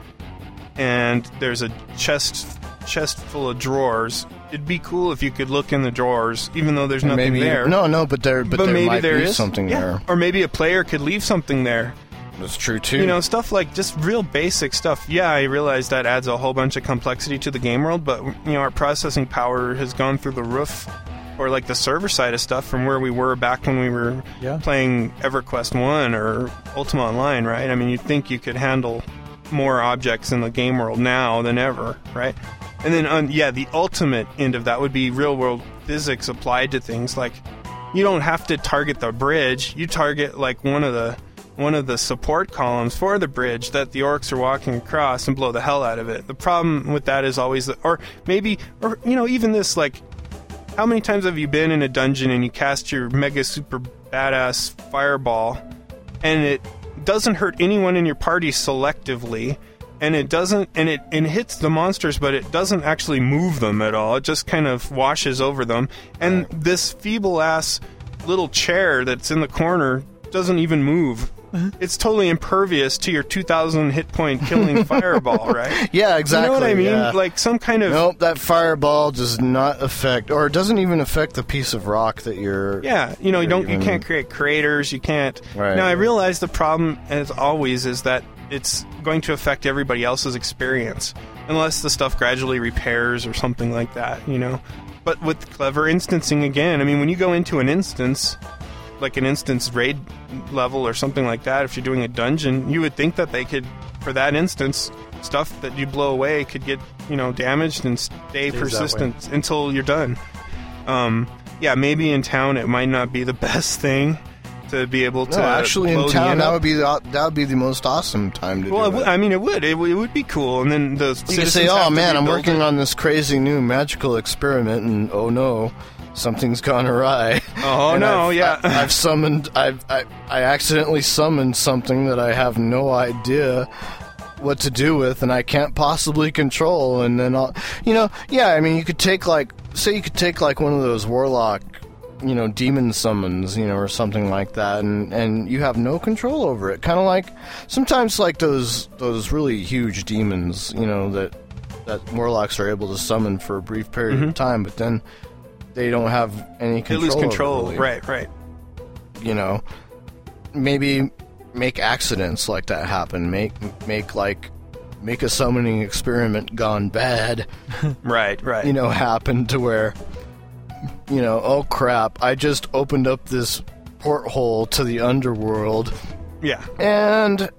and there's a chest chest full of drawers, it'd be cool if you could look in the drawers, even though there's nothing
maybe
there.
no, no, but there, but, there
maybe
might
there
be
is
something
Yeah.
there.
or maybe a player could leave something there.
That's true too.
You know, stuff like just real basic stuff. Yeah, I realize that adds a whole bunch of complexity to the game world, but you know, our processing power has gone through the roof, or like the server side of stuff from where we were back when we were
Yeah.
playing EverQuest One or Ultima Online, right? I mean, you'd think you could handle more objects in the game world now than ever, right? And then, on, yeah, the ultimate end of that would be real world physics applied to things like you don't have to target the bridge. You target like one of the one of the support columns for the bridge that the orcs are walking across and blow the hell out of it. The problem with that is always that, or maybe, or you know, even this like, how many times have you been in a dungeon and you cast your mega super badass fireball, and it doesn't hurt anyone in your party selectively? And it doesn't, and it and it hits the monsters, but it doesn't actually move them at all. It just kind of washes over them. And this feeble ass little chair that's in the corner doesn't even move. It's totally impervious to your 2,000 hit point killing fireball, right?
yeah, exactly.
You know what I mean?
yeah.
Like some kind of
Nope, that fireball does not affect, or it doesn't even affect the piece of rock that you're.
Yeah, you know, you don't, you can't create craters. You can't.
Right.
Now I realize the problem, as always, is that it's going to affect everybody else's experience, unless the stuff gradually repairs or something like that. You know, but with clever instancing again, I mean, when you go into an instance, like an instance raid level or something like that, if you're doing a dungeon, you would think that they could, for that instance, stuff that you blow away could get you know damaged and stay
Stays
persistent until you're done. Um, yeah, maybe in town it might not be the best thing to be able to.
No, actually, in town that would be the, that would be the most awesome time to
Well,
do it.
I mean, it would. It, would- it would be cool. And then the
You could say, "Oh man, I'm working
it."
on this crazy new magical experiment, and oh no, something's gone awry."
Oh no,
I've,
yeah.
I, I've summoned. I've I, I accidentally summoned something that I have no idea what to do with, and I can't possibly control. And then I'll, you know, yeah. I mean, you could take like, say, you could take like one of those warlock. You know, demon summons, you know, or something like that, and and you have no control over it. Kind of like sometimes, like those those really huge demons, you know, that that warlocks are able to summon for a brief period of mm-hmm. time, but then they don't have any
Mm-hmm. They
control.
lose control.
really
Right, right.
you know maybe make accidents like that happen make make like make a summoning experiment gone bad
Right, right.
you know happen to where you know oh crap i just opened up this porthole to the underworld
yeah.
and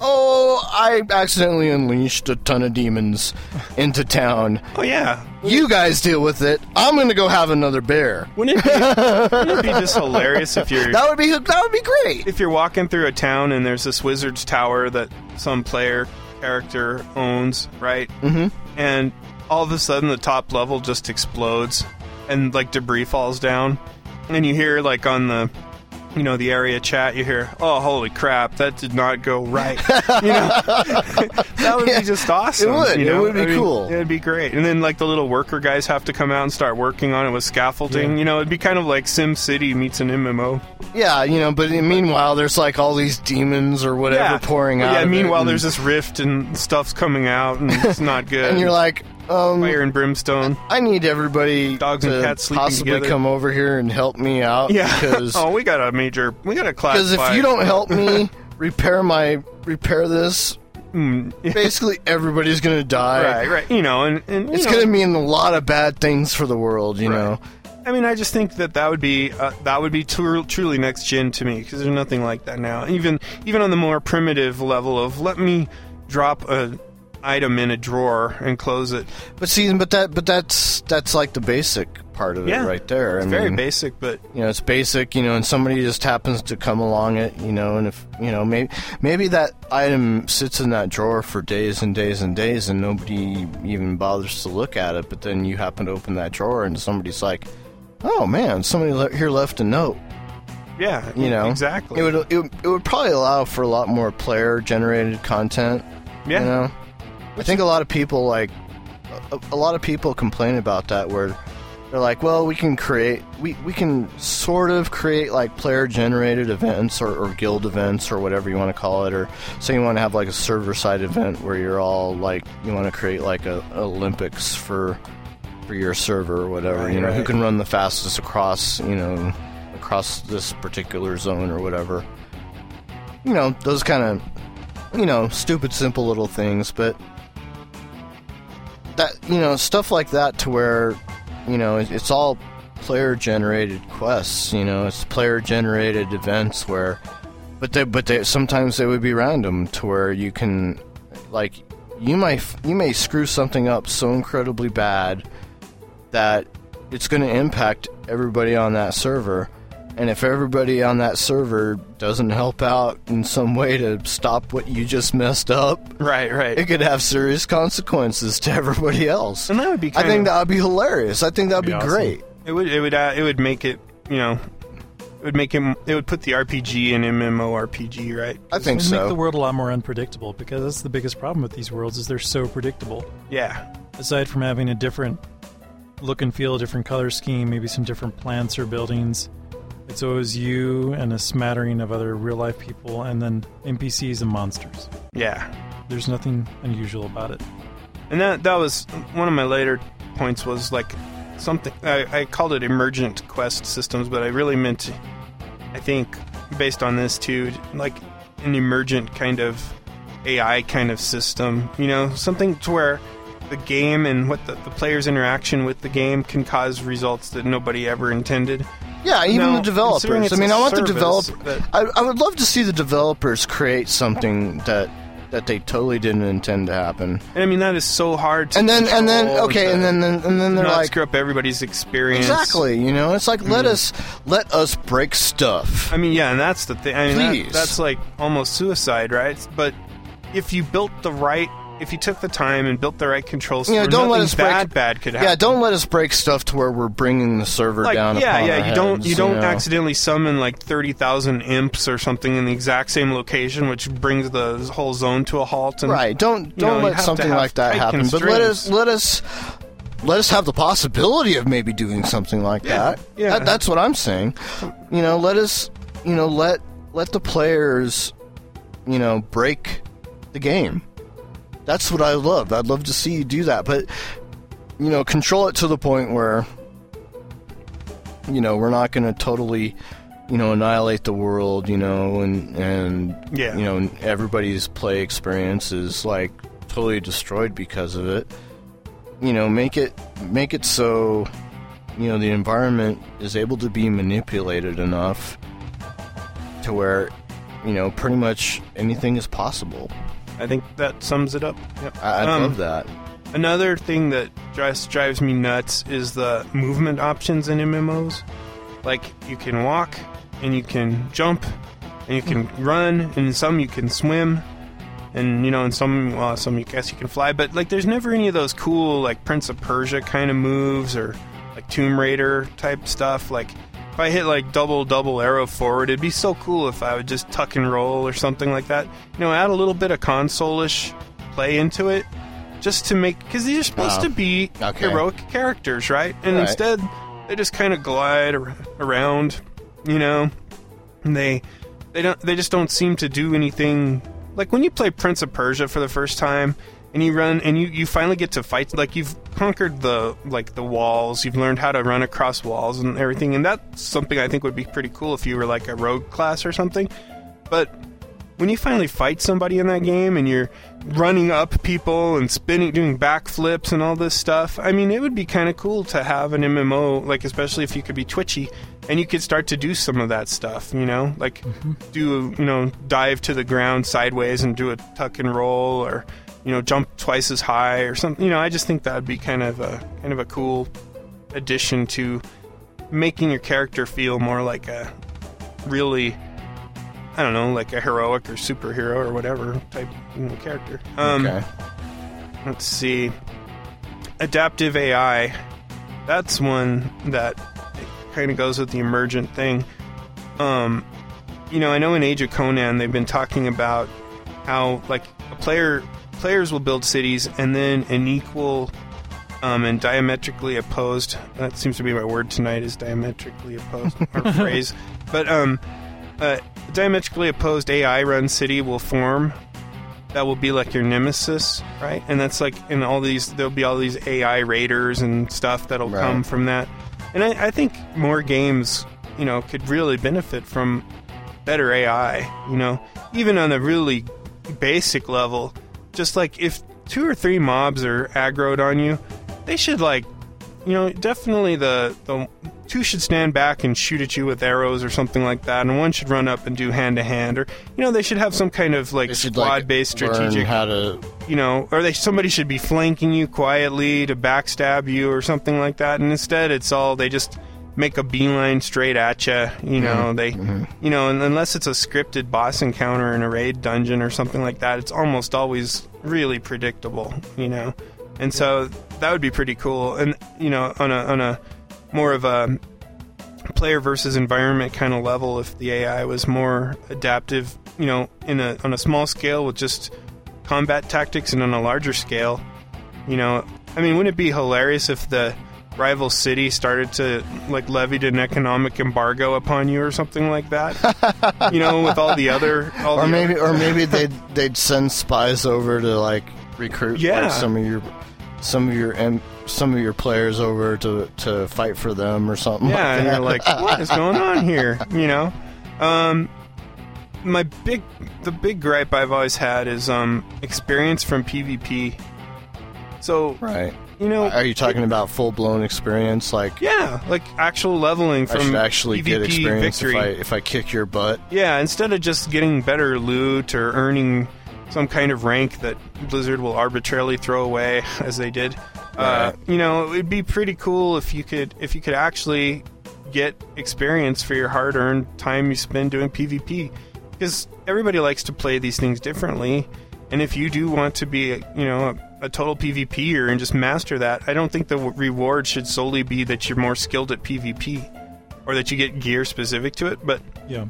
oh i accidentally unleashed a ton of demons into town
Oh yeah.
you guys deal with it i'm gonna go have another bear
Wouldn't it be, wouldn't it be just hilarious if you're
that would be that would be great
if you're walking through a town and there's this wizard's tower that some player character owns, right? Mm-hmm. And all of a sudden the top level just explodes and like debris falls down, and you hear like on the you know the area chat you hear oh holy crap that did not go right you know that would
Yeah,
be just awesome
it would.
you
It would be
I mean,
cool.
it'd be great and then like the little worker guys have to come out and start working on it with scaffolding you know it'd be kind of like sim city meets an mmo
Yeah, you know, but meanwhile, there's like all these demons or whatever pouring
Well,
out.
Yeah. Meanwhile, there's this rift and stuff's coming out, and it's not good.
and you're like, um,
fire and brimstone.
I need everybody
Dogs and
to
cats sleeping
possibly
together.
come over here and help me out.
Yeah.
because
oh, we got a major. We got a class.
because if
five.
you don't help me repair my repair this,
Mm, yeah,
basically everybody's gonna die.
right, right. You know, and, and you
It's
know,
gonna mean a lot of bad things for the world, you
Right.
know.
I mean, I just think that that would be uh, that would be tru- truly next gen to me because there's nothing like that now. Even even on the more primitive level of let me drop a item in a drawer and close it.
But see, but that, but that's that's like the basic part of it right there.
It's
I
very
mean,
basic, but
you know, it's basic, you know, and somebody just happens to come along it, you know, and if, you know, maybe maybe that item sits in that drawer for days and days and days and nobody even bothers to look at it, but then you happen to open that drawer and somebody's like, "Oh man, somebody le- here left a note."
yeah,
You know,
exactly.
It would it would, it would probably allow for a lot more player generated content,
yeah,
you know. I think a lot of people like a, a lot of people complain about that where they're like, well, we can create we, we can sort of create like player generated events or, or guild events or whatever you want to call it or say you want to have like a server side event where you're all like you want to create like a, Olympics for for your server or whatever,
Right,
you know, who can run the fastest across, you know, across this particular zone or whatever. You know, those kind of you know, stupid simple little things, but that you know stuff like that to where you know it- it's all player generated quests you know it's player generated events where but they but they sometimes they would be random to where you can like you might you may screw something up so incredibly bad that it's going to impact everybody on that server and if everybody on that server doesn't help out in some way to stop what you just messed up
right, right.
it could have serious consequences to everybody else.
and that would be.
I think
of,
that would be hilarious. I think that would
Be
be
awesome.
great.
it would it would uh, it would make it you know it would make him it would put the RPG in MMORPG right.
I think
It'd make the world a lot more unpredictable because that's the biggest problem with these worlds is they're so predictable.
Yeah,
Aside from having a different look and feel, a different color scheme, maybe some different plants or buildings, it's always you and a smattering of other real life people and then NPCs and monsters.
yeah.
There's nothing unusual about it.
And that that was one of my later points was like something I, I called it emergent quest systems, but I really meant I think based on this too, like an emergent kind of AI kind of system. You know, something to where the game and what the, the player's interaction with the game can cause results that nobody ever intended.
Yeah, even
No,
the developers. I mean, I want the developer. I, I would love to see the developers create something that that they totally didn't intend to happen.
And I mean that is so hard to
And then and then okay, and then and, and then they're like
screw up everybody's experience.
exactly. You know, it's like let mm-hmm. us let us break stuff.
I mean, yeah, and that's the thing. I mean, that-
Please.
that's like almost suicide, right? But if you built the right, if you took the time and built the right controls,
You
where
don't let us break-
bad bad could happen.
Yeah, don't let us break stuff to where we're bringing the server
like
down.
yeah, yeah. You don't you don't
know?
accidentally summon like thirty thousand imps or something in the exact same location, which brings the whole zone to a halt. And,
Right. Don't don't
know,
let something like that happen. But let us let us let us have the possibility of maybe doing something like
Yeah,
that.
yeah.
That- that's what I'm saying. You know, let us you know let let the players you know break the game. That's what I love. I'd love to see you do that, but you know, control it to the point where you know we're not going to totally you know annihilate the world you know and and
Yeah.
you know everybody's play experience is like totally destroyed because of it you know make it make it so you know the environment is able to be manipulated enough to where you know pretty much anything is possible
I think that sums it up. Yep.
i, I
Um,
love that
Another thing that just drives me nuts is the movement options in MMOs. Like you can walk and you can jump and you can run and in some you can swim and you know in some well some you guess you can fly but like there's never any of those cool like Prince of Persia kind of moves or like Tomb Raider type stuff like if I hit like double double arrow forward it'd be so cool if I would just tuck and roll or something like that you know add a little bit of console-ish play into it just to make because these are supposed
Wow.
to oh, be
Okay.
heroic characters, right? And
Right.
instead, they just kind of glide ar- around, you know. And they they don't they just don't seem to do anything. Like when you play Prince of Persia for the first time, and you run and you you finally get to fight. Like you've conquered the like the walls. You've learned how to run across walls and everything. And that's something I think would be pretty cool if you were like a rogue class or something. But when you finally fight somebody in that game and you're running up people and spinning doing backflips and all this stuff i mean it would be kind of cool to have an mmo like especially if you could be twitchy and you could start to do some of that stuff you know like mm-hmm. do you know dive to the ground sideways and do a tuck and roll or you know, jump twice as high or something. You know, I just think that would be kind of a kind of a cool addition to making your character feel more like a really I don't know, like a heroic or superhero or whatever type you know, character. Um,
okay.
Let's see. Adaptive AI. That's one that kind of goes with the emergent thing. Um, you know, I know in Age of Conan they've been talking about how like a player players will build cities and then an equal um, and diametrically opposed. That seems to be my word tonight is diametrically opposed or phrase. But um, uh, diametrically opposed AI run city will form that will be like your nemesis, right? And that's like in all these there'll be all these AI raiders and stuff that'll
Right.
come from that. And I, I think more games, you know, could really benefit from better AI, you know, even on a really basic level. Just like if two or three mobs are aggroed on you, they should like you know, definitely the the two should stand back and shoot at you with arrows or something like that, and one should run up and do hand to hand, or you know, they should have some kind of like squad
like
based strategic,
how to.
you know, or they somebody should be flanking you quietly to backstab you or something like that, and instead it's all they just make a beeline straight at you, you know, they, mm-hmm. you know, and unless it's a scripted boss encounter in a raid dungeon or something like that, it's almost always really predictable, you know, and so that would be pretty cool, and you know, on a on a more of a player versus environment kind of level if the AI was more adaptive, you know, in a on a small scale with just combat tactics and on a larger scale, you know, I mean, wouldn't it be hilarious if the rival city started to like levied an economic embargo upon you or something like that? you know, with all the other all
Or
the
maybe,
other-
or maybe they'd they'd send spies over to like recruit
Yeah.
like, some of your some of your em- some of your players over to to fight for them or something.
Yeah,
like
and you're like, what is going on here? You know, um, my big, the big gripe I've always had is um, experience from PvP. So
right.
You know,
Are you talking about full blown experience? Like
yeah, like actual leveling
I
from
should actually
PvP
get experience
victory.
if I if I kick your butt.
Yeah, instead of just getting better loot or earning some kind of rank that Blizzard will arbitrarily throw away, as they did, uh, you know, it'd be pretty cool if you could if you could actually get experience for your hard-earned time you spend doing PvP, because everybody likes to play these things differently. And if you do want to be, you know, a, a total PvP, PvPer and just master that, I don't think the w- reward should solely be that you're more skilled at PvP or that you get gear specific to it. But
Yeah.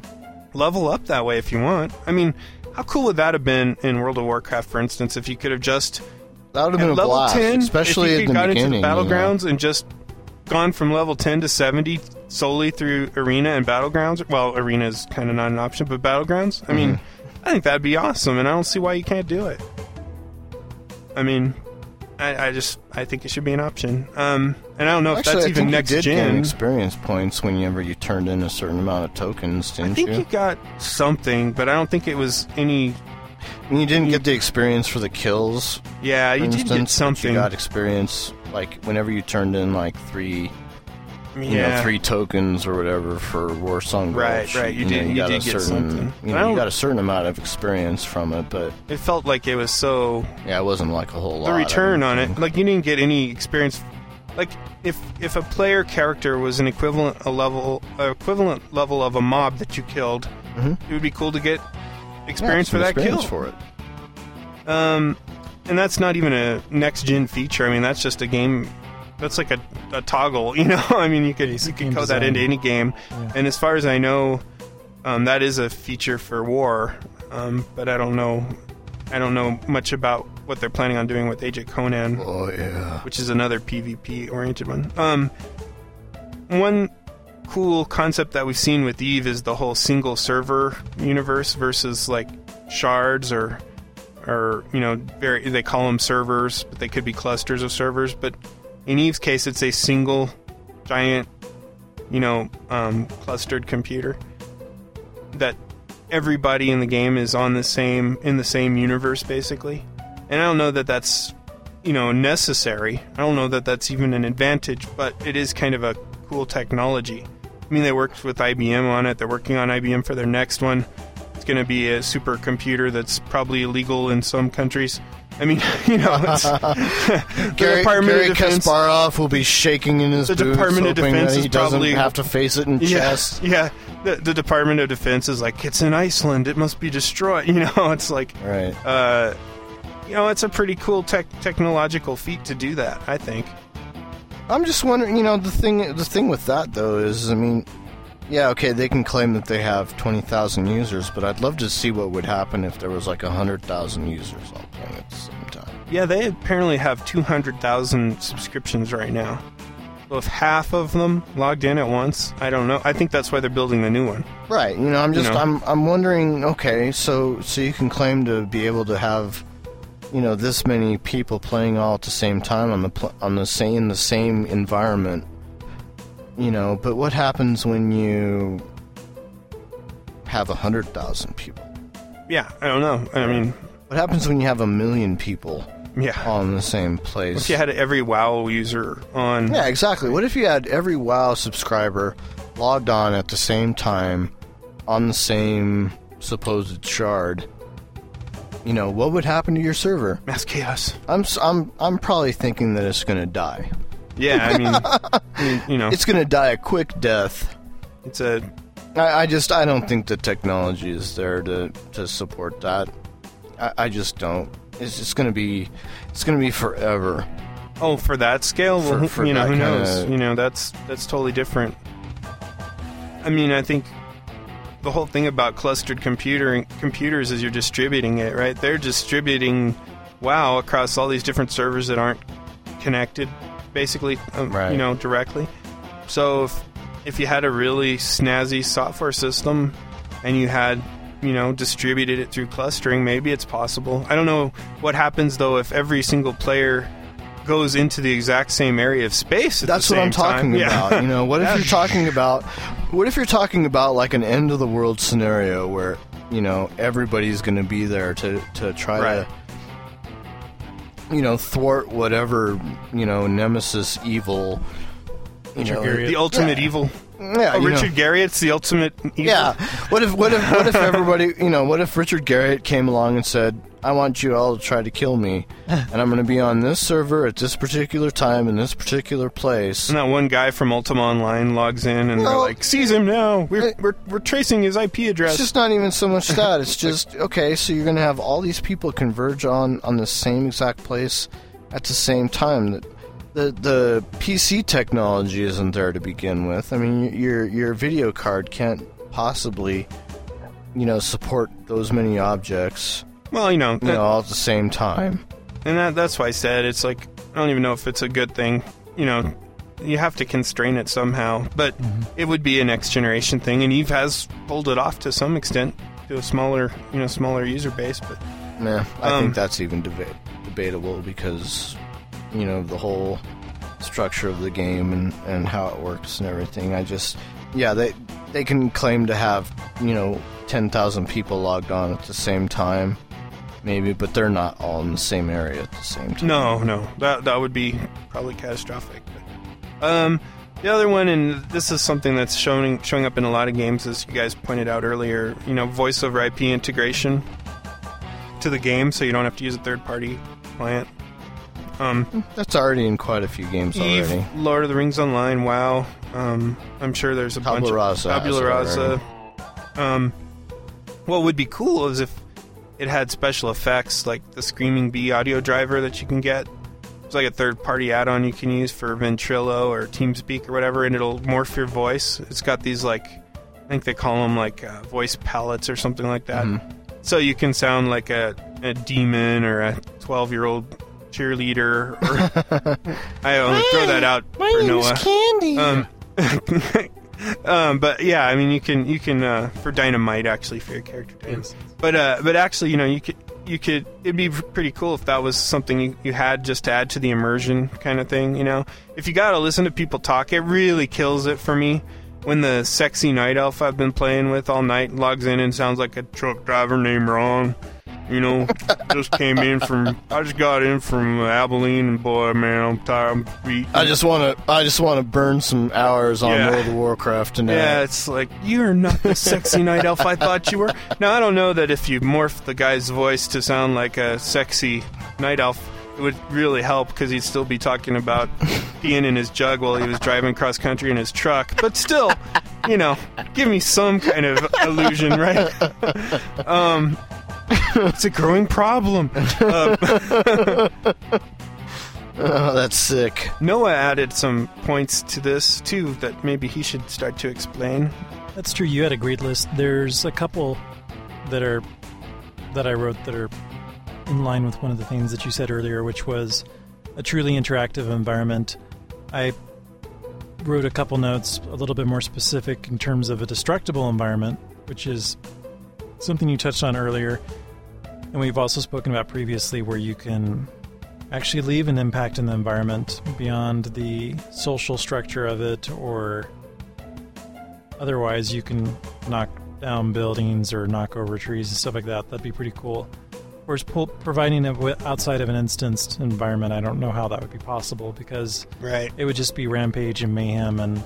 level up that way if you want. I mean, how cool would that have been in World of Warcraft, for instance, if you could have just
That would have been a
level
blast,
ten,
especially
if you
at
could
the
got into the
you know.
battlegrounds and just gone from level ten to seventy solely through arena and battlegrounds. Well, arena is kind of not an option, but battlegrounds. I mean,
Mm-hmm.
I think that'd be awesome, and I don't see why you can't do it. I mean. I, I just I think it should be an option, um, and I don't know if
Actually,
that's
I
even next
you did gain
gen.
experience points whenever you turned in a certain amount of tokens, didn't
I think
you?
you got something, but I don't think it was any.
And you didn't get the experience for the kills.
Yeah, you did
instance,
get something.
You got experience like whenever you turned in like three, you
yeah.
know, three tokens or whatever for Warsong
Right,
Gulch,
right, you
know,
did- you
got
did
a
get
certain,
something.
You, know, you got a certain amount of experience from it, but
It felt like it was so
yeah, it wasn't like a whole lot.
the return on it. Like you didn't get any experience. Like if if a player character was an equivalent a level a equivalent level of a mob that you killed,
Mhm.
it would be cool to get experience
some
for that
experience
kill.
for it.
Um, and that's not even a next gen feature. I mean, that's just a game. That's like a, a toggle, you know. I mean, you could you could
game
code that into any game.
Yeah.
And as far as I know, um, that is a feature for War. Um, but I don't know. I don't know much about what they're planning on doing with Age of Conan,
Oh yeah.
which is another PvP oriented one. Um, one cool concept that we've seen with Eve is the whole single server universe versus like shards or or you know very they call them servers but they could be clusters of servers but in Eve's case it's a single giant you know um, clustered computer that everybody in the game is on the same in the same universe basically. And I don't know that that's you know necessary. I don't know that that's even an advantage but it is kind of a cool technology. I mean they worked with IBM on it. They're working on IBM for their next one. It's going to be a supercomputer that's probably illegal in some countries. I mean, you know, it's, the
Gary,
Department
Garry
of Defense.
Kasparov will be shaking in his
The
boots,
Department of
hoping
Defense
that
is
he doesn't
probably-
have to face it in
Yeah,
chest.
yeah. The, the Department of Defense is like, it's in Iceland. It must be destroyed. You know, it's like,
Right.
uh, you know, it's a pretty cool tech technological feat to do that. I think.
I'm just wondering, you know, the thing the thing with that though is, I mean, yeah, okay, they can claim that they have 20,000 users, but I'd love to see what would happen if there was like 100,000 users all playing at the same time.
Yeah, they apparently have 200,000 subscriptions right now. So if half of them logged in at once, I don't know. I think that's why they're building the new one.
Right. You know, I'm just
know.
I'm I'm wondering, okay, so so you can claim to be able to have you know this many people playing all at the same time on the pl- on the same in the same environment. You know, but what happens when you have a hundred thousand people?
Yeah, I don't know. I mean,
What happens when you have a million people
yeah.
all in the same place?
If you had every WoW user on,
Yeah, exactly. What if you had every WoW subscriber logged on at the same time on the same supposed shard? You know, what would happen to your server?
mass chaos.
I'm I'm I'm probably thinking that it's going to die.
Yeah, I mean, I mean, you know,
It's going to die a quick death.
it's a
I, I just I don't think the technology is there to to support that. I, I just don't. It's just going to be it's going to be forever.
oh for that scale. Well,
For-
who-
for
you know, who
kinda-
knows? You know, that's that's totally different. I mean, I think the whole thing about clustered computer computers is you're distributing it, right? They're distributing WoW across all these different servers that aren't connected, basically, um,
Right.
you know, directly. So if if you had a really snazzy software system and you had you know distributed it through clustering, maybe it's possible. I don't know what happens though if every single player goes into the exact same area of space. At
That's what I'm
same time.
talking
Yeah.
about. You know, what if you're talking about what if you're talking about like an end of the world scenario where, you know, everybody's going to be there to to try
Right.
to you know, thwart whatever, you know, nemesis evil you
Richard
know,
the ultimate
Yeah.
evil.
Yeah,
Oh,
you know.
Richard Garriott's the ultimate evil.
Yeah. What if what if what if everybody you know what if Richard Garriott came along and said, "I want you all to try to kill me, and I'm going to be on this server at this particular time in this particular place."
And that one guy from Ultima Online logs in and they're
No.
like, "Seize him now! We're,
It-
we're, we're tracing his IP address."
It's just not even so much that. It's just okay. So you're going to have all these people converge on on the same exact place at the same time. The the, the PC technology isn't there to begin with. I mean, your your video card can't possibly, you know, support those many objects,
well, you know,
you know, all at the same time.
and that, that's why I said it's like I don't even know if it's a good thing. You know, you have to constrain it somehow, but it would be a next generation thing, and Eve has pulled it off to some extent to a smaller, you know, smaller user base. But
Nah, I
Um,
think that's even deba- debatable because, you know, the whole structure of the game and, and how it works and everything. I just, yeah, they they can claim to have, you know, 10,000 people logged on at the same time, maybe, but they're not all in the same area at the same time.
No, no, that that would be probably catastrophic. But, um, the other one, and this is something that's showing showing up in a lot of games, as you guys pointed out earlier. You know, voice over IP integration to the game, so you don't have to use a third party client. Um,
That's already in quite a few games
Eve,
already.
Lord of the Rings Online, WoW. Um, I'm sure there's a
Tabula
bunch
Rasa
of Tabula Rasa. Um, what would be cool is if it had special effects like the Screaming Bee audio driver that you can get. It's like a third party add on you can use for Ventrilo or TeamSpeak or whatever, and it'll morph your voice. It's got these like, I think they call them like uh, voice palettes or something like that.
Mm-hmm.
So you can sound like a, a demon or a 12 year old cheerleader. Or I only throw that out for Noah.
Candy.
Um, um, but yeah, I mean, you can you can uh, for dynamite actually for your character. Dynamite. But uh, but actually, you know, you could you could it'd be pretty cool if that was something you, you had just to add to the immersion kind of thing. You know, if you got to listen to people talk, it really kills it for me. When the sexy night elf I've been playing with all night logs in and sounds like a truck driver named Ron, You know, just came in from. I just got in from Abilene, and boy, man, I'm tired. I'm beat.
I just want to. I just want to burn some hours on
Yeah.
World of Warcraft tonight.
Yeah, it's like you're not the sexy night elf I thought you were. Now I don't know that if you morph the guy's voice to sound like a sexy night elf, it would really help because he'd still be talking about peeing in his jug while he was driving cross country in his truck. But still, you know, give me some kind of illusion, right? Um, it's a growing problem. Uh,
Oh, that's sick.
Noah added some points to this too that maybe he should start to explain.
That's true. You had a great list. There's a couple that are that I wrote that are in line with one of the things that you said earlier, which was a truly interactive environment. I wrote a couple notes a little bit more specific in terms of a destructible environment, which is something you touched on earlier, and we've also spoken about previously, where you can actually leave an impact in the environment beyond the social structure of it or otherwise you can knock down buildings or knock over trees and stuff like that. That'd be pretty cool. Whereas pull, providing it outside of an instanced environment i don't know how that would be possible because
Right.
it would just be rampage and mayhem and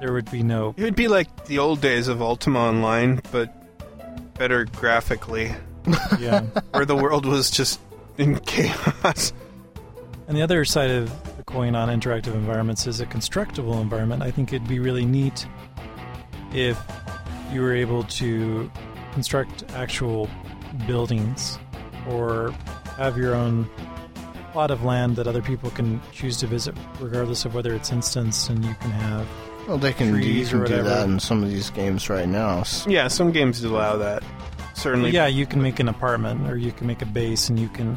there would be no
It would be like the old days of Ultima Online, but better graphically,
yeah
where the world was just in chaos.
And the other side of the coin on interactive environments is a constructible environment. I think it'd be really neat if you were able to construct actual buildings or have your own plot of land that other people can choose to visit, regardless of whether it's instanced, and you can have.
Well, they can, do, you
Trees or
can do that in some of these games right now.
Yeah, some games allow that. Certainly.
Yeah, you can make an apartment or you can make a base and you can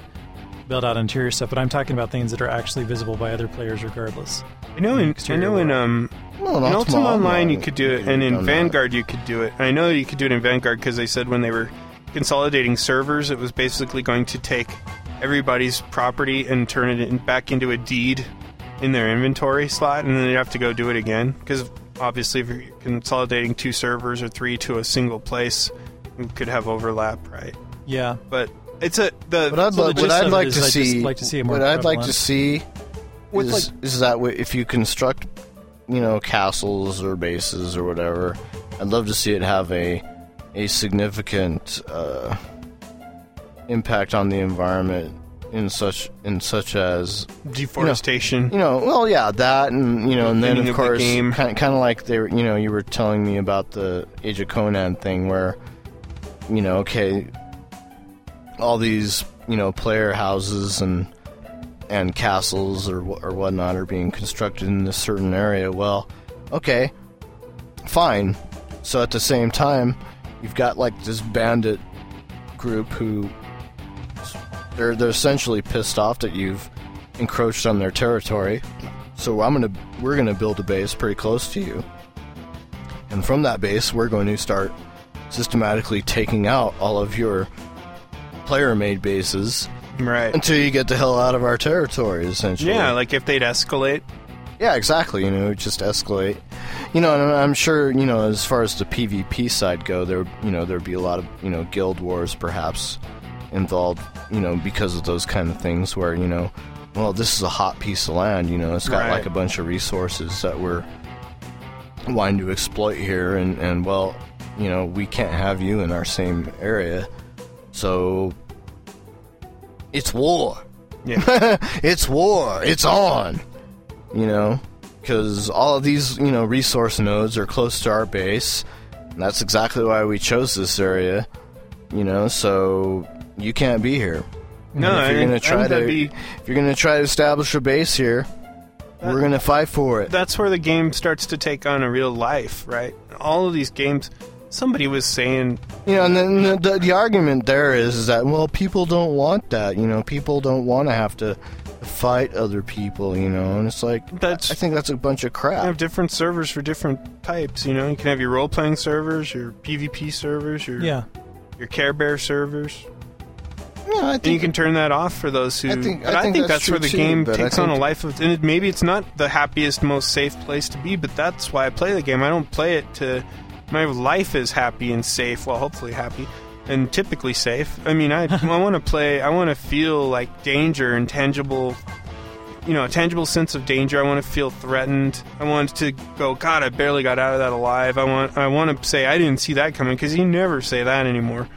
build out interior stuff, but I'm talking about things that are actually visible by other players regardless.
I know in I know in um
Well,
in Ultima Online you could do it,
you've
and in
done that.
Vanguard you could do it. I know you could do it in Vanguard because they said when they were consolidating servers, it was basically going to take everybody's property and turn it in, back into a deed in their inventory slot, and then they'd have to go do it again. Because obviously, if you're consolidating two servers or three to a single place, you could have overlap, right?
Yeah,
But it's a the
What I'd,
So the
lo- what I'd like to
I'd just
see,
like to see more
what I'd like to see
With,
is, is that if you construct, you know, castles or bases or whatever, I'd love to see it have a a significant uh, impact on the environment in such in such as
deforestation.
you know, well, yeah, that, and you know, and then of
of the
course, kind kind of like they, were, you know, you were telling me about the Age of Conan thing, where, you know, okay, all these, you know, player houses and and castles or or whatnot are being constructed in this certain area. Well, okay, fine. So at the same time, you've got like this bandit group who they're they're essentially pissed off that you've encroached on their territory. So I'm gonna we're gonna build a base pretty close to you, and from that base we're going to start systematically taking out all of your player-made bases
right.
until you get the hell out of our territory. Essentially,
Yeah, like if they'd escalate.
yeah, exactly. You know, just escalate. You know, and I'm sure you know as far as the PvP side go, there you know there'd be a lot of you know guild wars perhaps involved. You know, because of those kind of things where you know, well, this is a hot piece of land. You know, it's got
Right.
like a bunch of resources that we're wanting to exploit here, and and well, you know, we can't have you in our same area, so it's war
Yeah.
it's war. It's on. You know, because all of these, you know, resource nodes are close to our base. And that's exactly why we chose this area. You know, so you can't be here.
no,
And if you're gonna try to,
be
if you're gonna try to establish a base here, we're gonna fight for it.
that's where the game starts to take on a real life, right? All of these games. Somebody was saying,
You know, and then the, the, the argument there is, is that well, people don't want that. You know, people don't want to have to fight other people. You know, and it's like
That's-
I think that's a bunch of crap
you
crap.
have different servers for different types. You know, you can have your role playing servers, your PvP servers, your
yeah.
your Care Bear servers,
Yeah, I
and you can turn that off for those who.
I think-
but
I think that's
that's where the
too,
game
but I
takes on a life of. And it, maybe it's not the happiest, most safe place to be, but that's why I play the game. I don't play it to. My life is happy and safe. Well, hopefully happy. and typically safe. I mean, I I want to play. I want to feel like danger and tangible. You know, a tangible sense of danger. I want to feel threatened. I want to go. God, I barely got out of that alive. I want. I want to say I didn't see that coming because you never say that anymore.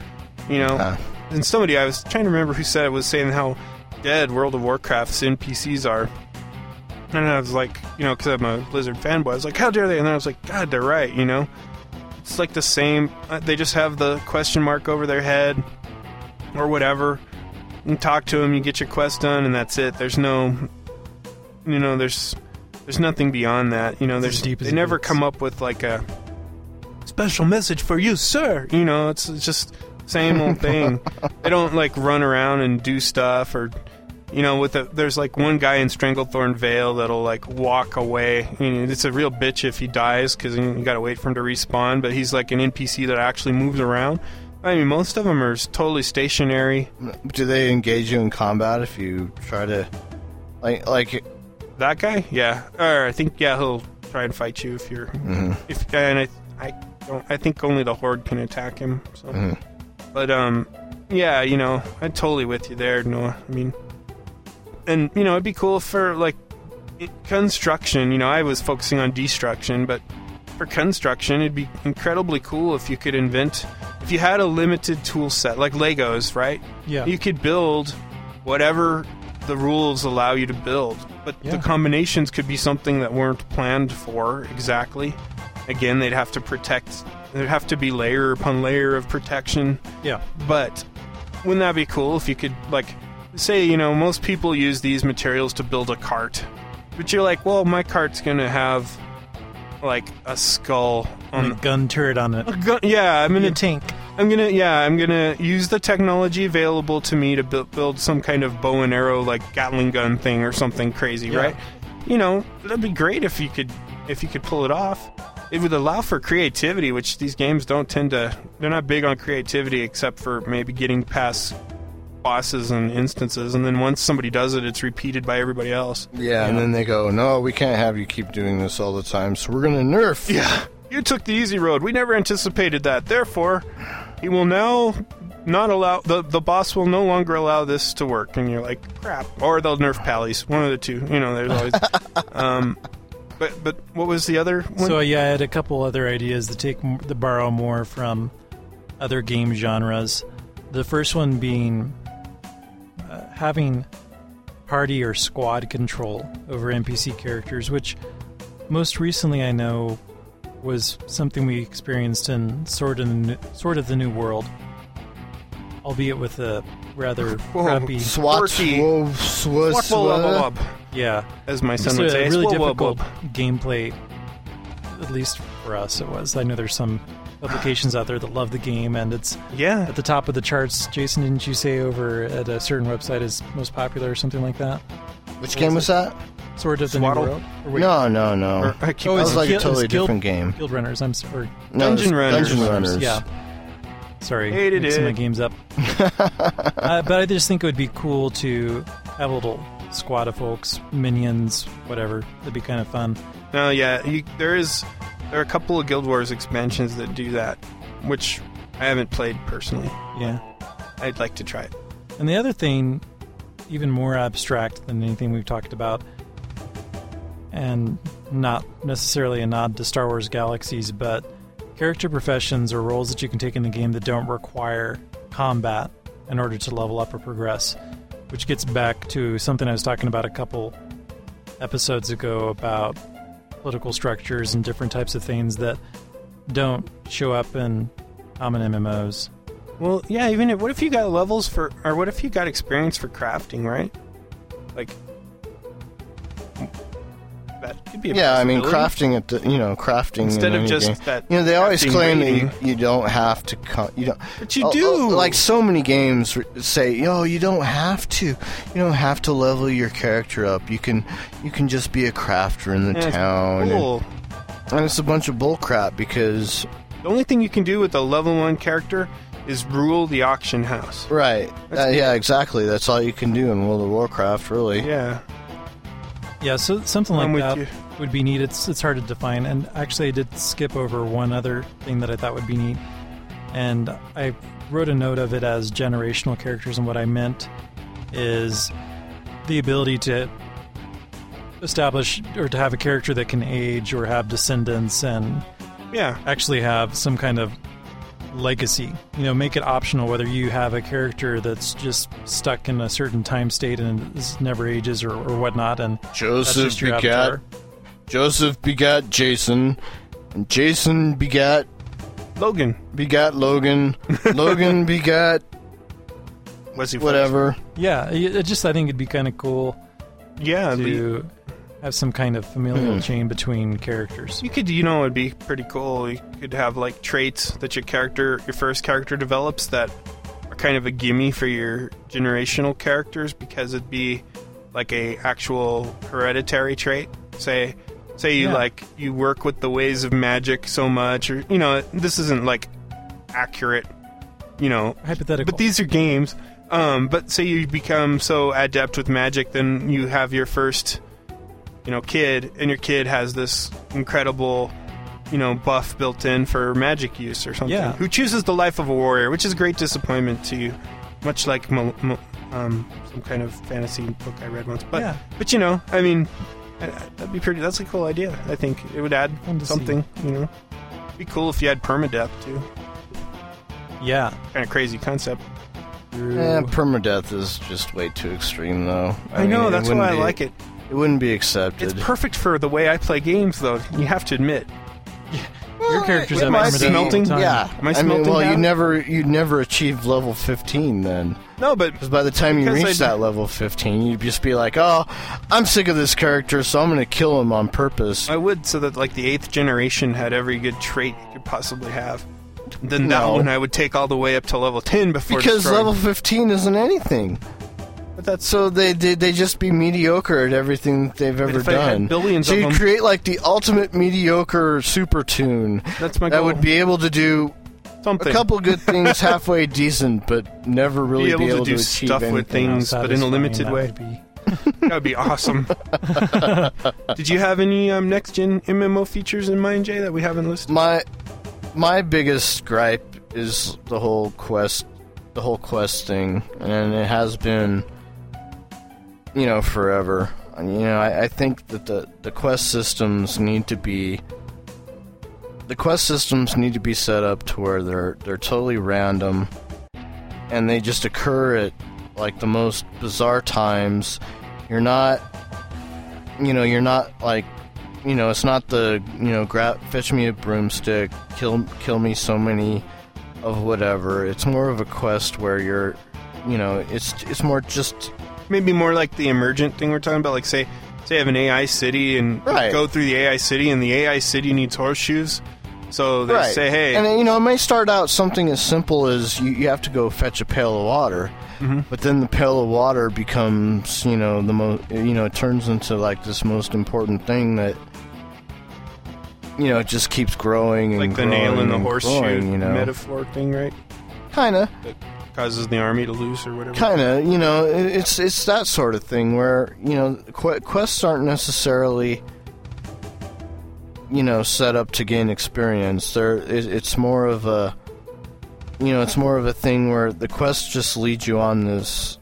You know.
Uh,
And somebody I was trying to remember who said it was saying how dead World of Warcraft's NPCs are. And I was like, you know, because I'm a Blizzard fanboy, I was like, how dare they? And then I was like, God, they're right, you know? It's like the same. uh, They just have the question mark over their head or whatever. You talk to them, you get your quest done, and that's it. There's no, you know, there's there's nothing beyond that. You know,
It's
there's
deep
they never
gets.
come up with like a special message for you, sir. You know, it's, it's just same old thing. they don't like run around and do stuff or you know with a, there's like one guy in Stranglethorn Vale that'll like walk away. I mean, it's a real bitch if he dies because you got to wait for him to respawn. But he's like an NPC that actually moves around. I mean, most of them are totally stationary.
do they engage you in combat if you try to, like, like?
That guy, yeah, or I think yeah, he'll try and fight you if you're
mhm.
if and I I don't I think only the horde can attack him. So,
Mhm.
but um, yeah, you know, I'm totally with you there, Noah. I mean, and you know, it'd be cool for like construction. You know, I was focusing on destruction, but for construction, it'd be incredibly cool if you could invent if you had a limited tool set like Legos, right?
Yeah.
You could build whatever the rules allow you to build, but
Yeah.
the combinations could be something that weren't planned for exactly. Again, they'd have to protect. There'd have to be layer upon layer of protection.
yeah.
But wouldn't that be cool if you could, like, say, you know, most people use these materials to build a cart, but you're like, well, my cart's gonna have like a skull on
And a gun turret on it.
a gun. Yeah, I'm gonna
a tank.
I'm gonna yeah, I'm gonna use the technology available to me to build, build some kind of bow and arrow like Gatling gun thing or something crazy,
Yeah.
right? You know, that'd be great if you could if you could pull it off. It would allow for creativity, which these games don't tend to. They're not big on creativity, except for maybe getting past bosses and instances, and then once somebody does it, it's repeated by everybody else.
Yeah, and then they go, no, we can't have you keep doing this all the time, so we're gonna nerf.
Yeah, you took the easy road. We never anticipated that. Therefore, he will now not allow the the boss will no longer allow this to work. And you're like, crap. Or they'll nerf pallies. One of the two. You know, there's always. um, but but what was the other one?
So yeah, I had a couple other ideas to take m- to borrow more from other game genres. The first one being having party or squad control over NPC characters, which most recently I know was something we experienced in Sword of the New, Sword of the New World, albeit with a rather
Whoa.
crappy.
Swat,
Quirky.
swob,
Wop,
swa,
wop, wop,
swa.
wop,
Yeah,
as my son would say.
really
Wop, wop,
difficult gameplay. At least for us, it was. I know there's some publications out there that love the game, and it's
Yeah.
at the top of the charts. Jason, didn't you say over at a certain website is most popular or something like that?
Which game was that?
Sword of the
Swaddle?
New World.
No, no, no.
Or, I keep
Oh,
that
it's
was like a totally
Guild-
different game.
Guild Runners. I'm sorry.
No,
Dungeon Runners.
Dungeon Runners.
Yeah. Sorry,
Hated
mixing
it.
my games up. uh, but I just think it would be cool to have a little squad of folks, minions, whatever. That'd be kind of fun.
No, yeah, you, there is. There are a couple of Guild Wars expansions that do that, which I haven't played personally.
Yeah.
I'd like to try it.
And the other thing, even more abstract than anything we've talked about, and not necessarily a nod to Star Wars Galaxies, but character professions or roles that you can take in the game that don't require combat in order to level up or progress. Which gets back to something I was talking about a couple episodes ago about political structures and different types of things that don't show up in common MMOs.
Well, yeah. Even if, what if you got levels for, or what if you got experience for crafting, right? Like that could be. A
Yeah, I mean, crafting it. You know, crafting
instead
in
of just
game.
that.
You know, they always claim that you, you don't have to. Co- you don't.
But you
Oh,
do.
oh, like so many games say, "Yo, you don't have to. You don't have to level your character up. You can, you can just be a crafter in the
Yeah,
town." And-
cool.
And, it's a bunch of bullcrap because,
The only thing you can do with a level one character is rule the auction house.
right? Uh, yeah, exactly. That's all you can do in World of Warcraft, really.
Yeah,
Yeah, so something like that
you.
would be neat. It's it's hard to define, and actually, I did skip over one other thing that I thought would be neat. And I wrote a note of it as generational characters, and what I meant is the ability to establish or to have a character that can age or have descendants and
Yeah.
actually have some kind of legacy. You know, make it optional whether you have a character that's just stuck in a certain time state and never ages or, or whatnot. And
Joseph begat
avatar.
Joseph begat Jason, and Jason begat
Logan.
begat Logan. Logan begat
Was he
whatever.
Yeah, it it just I think it'd be kind of cool
Yeah. the-
to have some kind of familial
Hmm.
chain between characters.
You could, you know, it'd be pretty cool. You could have like traits that your character, your first character develops that are kind of a gimme for your generational characters because it'd be like a actual hereditary trait. Say, say you
Yeah.
like you work with the ways of magic so much, or you know, this isn't like accurate, you know,
Hypothetical.
but these are games. Um, but say you become so adept with magic, then you have your first, you know, kid, and your kid has this incredible, you know, buff built in for magic use or something.
Yeah.
Who chooses the life of a warrior, which is a great disappointment to you, much like mo- mo- um, some kind of fantasy book I read once. But
Yeah.
but you know, I mean, that'd be pretty. That's a cool idea. I think it would add
Fun to see.
something. You know, be cool if you had permadeath too.
yeah.
Kind of crazy concept.
Eh, permadeath is just way too extreme, though.
I, know
mean, it
that's why
wouldn't
I
be-
like it.
It wouldn't be accepted.
It's perfect for the way I play games, though. You have to admit.
Your characters
It
have
might
permadeath
be-
all the time.
Yeah,
Am I
I mean,
smelting
well, you never, you never achieved level fifteen then,
No, but
because by the time you reach that level fifteen, you'd just be like, "Oh, I'm sick of this character, so I'm going to kill him on purpose."
I would so that like the eighth generation had every good trait you could possibly have. Then that one I would take all the way up to level ten before
Because
destroying.
level fifteen isn't anything.
But that's
So they they, they just be mediocre at everything that they've ever
if I had
done.
billions
so
of
you
them-
create like the ultimate mediocre super tune
that's my
that
goal.
would be able to do
something.
a couple good things halfway decent, but never really
be able, to do
achieve
stuff with
anything.
things, but in a
Satisfying
limited
that
way.
would be.
That would be awesome. Did you have any um, next gen MMO features in mind, Jay, that we haven't listed?
My my biggest gripe is the whole quest, the whole quest thing, and it has been, you know, forever. You know, I, I think that the the quest systems need to be. The quest systems need to be set up to where they're they're totally random, and they just occur at like the most bizarre times. You're not, you know, you're not like you know, it's not the you know, grab, fetch me a broomstick, kill, kill me so many of whatever. It's more of a quest where you're, you know, it's it's more just
Maybe more like the emergent thing we're talking about. Like say, say I have an AI city and
Right.
go through the AI city, and the AI city needs horseshoes. So they
right.
say, hey,
and you know, it may start out something as simple as you, you have to go fetch a pail of water,
Mhm.
but then the pail of water becomes, you know, the most, you know, it turns into like this most important thing that. You know, it just keeps growing and
like the
growing
nail in the horseshoe
growing, you know,
metaphor thing, right?
kind of.
Causes the army to lose or whatever.
kind of you know it- it's it's that sort of thing where you know qu- quests aren't necessarily you know set up to gain experience they're it, it's more of a you know it's more of a thing where the quests just lead you on this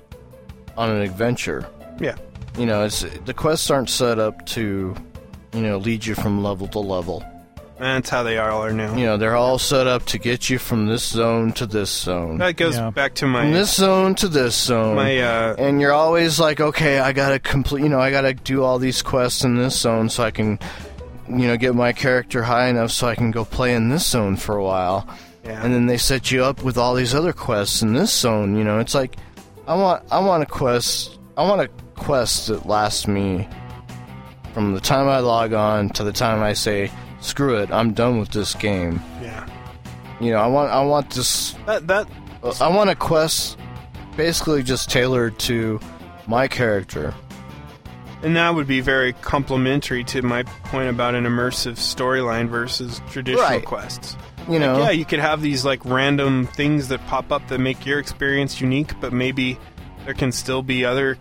on an adventure
Yeah.
you know it's the quests aren't set up to you know lead you from level to level
That's how they are all are now.
you know they're all set up to get you from this zone to this zone
That goes
Yeah.
back to my from
this zone to this zone
my uh,
and you're always like, okay, I gotta complete, you know, I gotta do all these quests in this zone so I can, you know, get my character high enough so I can go play in this zone for a while.
yeah.
And then they set you up with all these other quests in this zone. You know, it's like, I want, I want a quest, I want a quest that lasts me from the time I log on to the time I say, screw it, I'm done with this game.
yeah.
You know, I want, I want this
That that
I want a quest basically just tailored to my character.
and that would be very complementary to my point about an immersive storyline versus traditional
Right.
quests.
You know,
Yeah, you could have these like random things that pop up that make your experience unique, but maybe there can still be other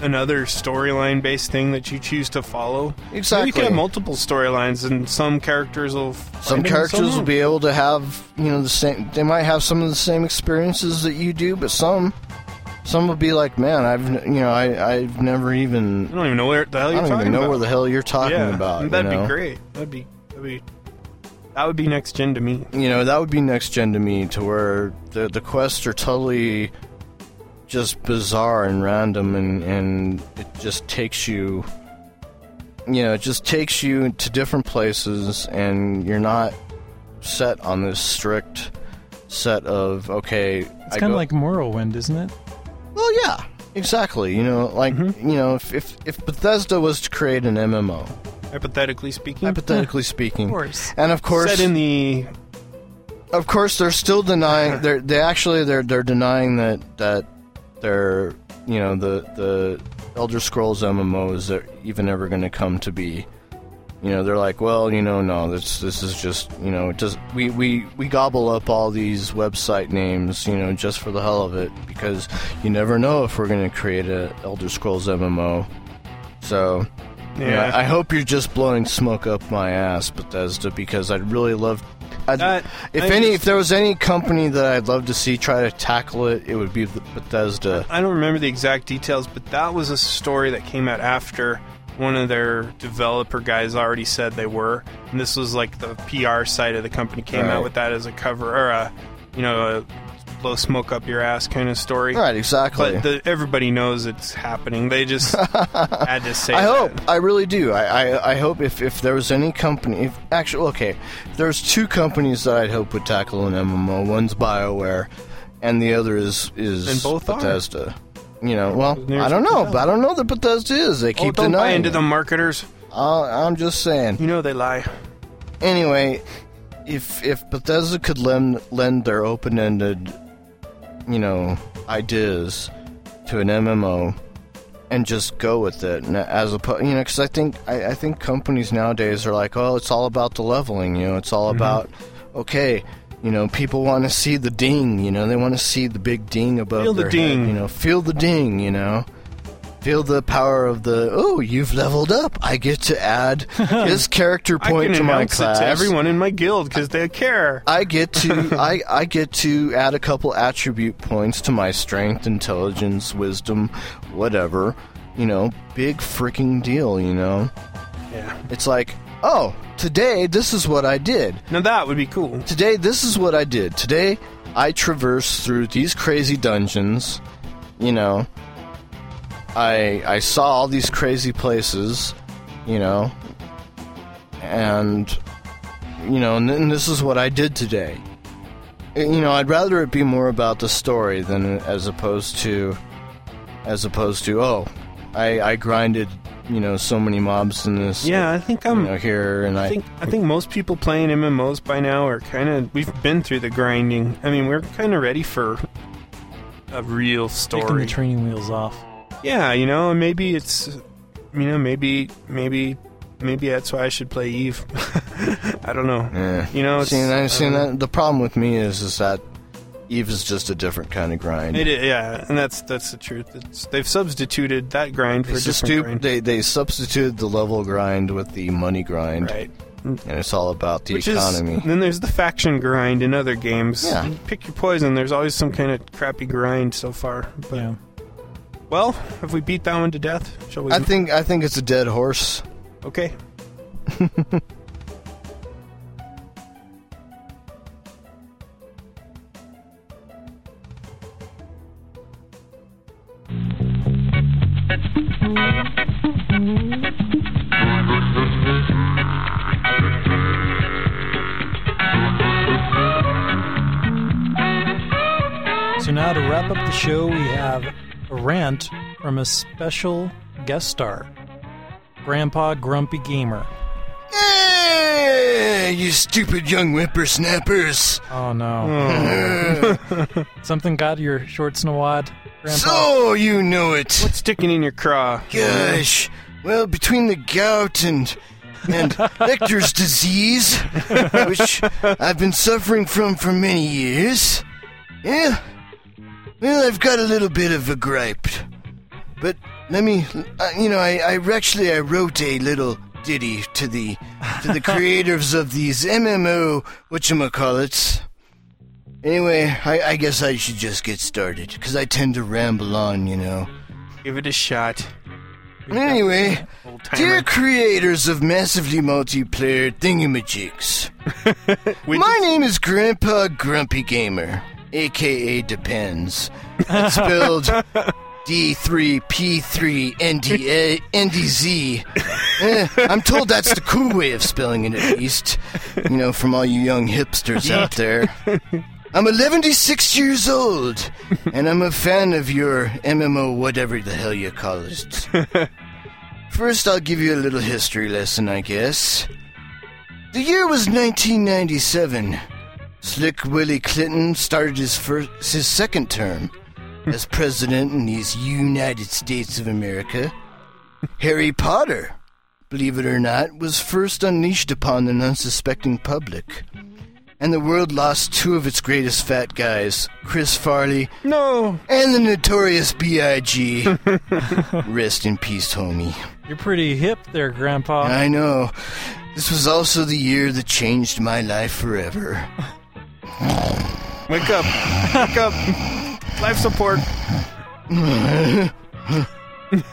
another storyline based thing that you choose to follow.
Exactly.
you can have multiple storylines, and some characters will.
some characters will be able to have you know the same they might have some of the same experiences that you do but some some will be like man i've you know i i've never even
I don't even know where the hell you're I
don't
talking
even know
about.
where the hell you're talking
yeah,
about you
That'd
know?
be great. That'd be that'd be that would be next gen to me.
you know that would be next gen to me to where the the quests are totally just bizarre and random and and it just takes you you know it just takes you to different places and you're not set on this strict set of okay
It's kind of
go-
like Morrowind, isn't it?
well yeah exactly you know like
Mm-hmm.
you know if, if if Bethesda was to create an MMO
Hypothetically speaking,
hypothetically speaking
Of course.
and of course
set in the
of course they're still denying they're they actually they're they're denying that that they're you know the the Elder Scrolls MMOs are even ever going to come to be. You know they're like, well, you know, no, this this is just you know, it does we we we gobble up all these website names, you know, just for the hell of it because you never know if we're going to create a Elder Scrolls MMO. So
yeah.
yeah, I hope you're just blowing smoke up my ass, Bethesda, because I'd really love. I'd,
That-
if
I
any,
just-
if there was any company that I'd love to see try to tackle it, it would be Bethesda.
I don't remember the exact details, but that was a story that came out after one of their developer guys already said they were, and this was like the PR side of the company came
Right.
out with that as a cover or a, you know, a blow smoke up your ass kind of story.
Right, exactly.
But the, everybody knows it's happening. They just had to say.
I
that.
hope. I really do. I, I, I hope if, if there was any company, if actually, okay, there's two companies that I'd hope would tackle an MMO. One's BioWare, and the other is is
And both are.
Bethesda. You know, well, I don't know, but I don't know that Bethesda is. They
Oh,
keep
don't buy
denying.
into
it.
the marketers.
Uh, I'm just saying.
You know they lie.
anyway, if if Bethesda could lend lend their open ended, you know, ideas to an MMO and just go with it, and as opposed, you know, because I think I, I think companies nowadays are like, oh, it's all about the leveling, you know, it's all mm-hmm. about, okay. You know, people want to see the ding. You know, they want to see the big ding above
Feel the
their
ding.
Head, you know, feel the ding. You know, feel the power of the. Oh, you've leveled up. I get to add his character point to my class.
to everyone in my guild because they care.
I get to I, I get to add a couple attribute points to my strength, intelligence, wisdom, whatever. You know, big freaking deal, you know.
Yeah.
It's like, "Oh, today this is what I did.
Now that would be cool.
Today this is what I did. Today I traversed through these crazy dungeons, you know. I I saw all these crazy places, you know. And you know, and, then this is what I did today. You know, I'd rather it be more about the story than as opposed to as opposed to oh, I I grinded, you know, so many mobs in this
Yeah, I think I'm.
know here and
I think I think most people playing MMOs by now are kind of we've been through the grinding. I mean, we're kind of ready for a real story.
Taking the training wheels off.
Yeah, you know, maybe it's you know, maybe maybe maybe that's why I should play Eve. I don't know.
Yeah.
You know, it's,
See, and I,
I
see,
don't
that, the problem with me is is that Eve is just a different kind of grind.
It, yeah, and that's that's the truth. It's, they've substituted that grind for a
It's a
different
stu-
grind.
they they substituted the level grind with the money grind,
right.
and it's all about the
Which
economy.
is then there's the faction grind in other games.
Yeah.
You pick your poison. There's always some kind of crappy grind so far. But
Yeah.
Well, have we beat that one to death? Shall we?
I think I think it's a dead horse.
okay.
So now to wrap up the show, we have a rant from a special guest star, Grandpa Grumpy Gamer.
Eh, you stupid young whippersnappers!
Oh no. Something got your shorts in a wad, Grandpa?
So you know it.
What's sticking in your craw?
Gosh, well, between the gout and and Lecter's disease, which I've been suffering from for many years, yeah, well, I've got a little bit of a gripe. But let me. Uh, you know, I, I actually I wrote a little ditty to the to the creators of these MMO whatchamacallits. Anyway, I, I guess I should just get started because I tend to ramble on, you know.
Give it a shot.
Anyway, dear creators of massively multiplayer thingamajigs, my name is Grandpa Grumpy Gamer, aka Depends. It's spelled D3P3NDZ. Eh, I'm told that's the cool way of spelling it, at least. You know, from all you young hipsters out there. I'm 116 years old, and I'm a fan of your MMO, whatever the hell you call it. First, I'll give you a little history lesson, I guess. The year was 1997. Slick Willie Clinton started his first, his second term as president in these United States of America. Harry Potter, believe it or not, was first unleashed upon an unsuspecting public. And the world lost two of its greatest fat guys, Chris Farley
no.
and the notorious B.I.G. Rest in peace, homie.
You're pretty hip there, Grandpa.
I know. This was also the year that changed my life forever.
Wake up. Wake up. Life support.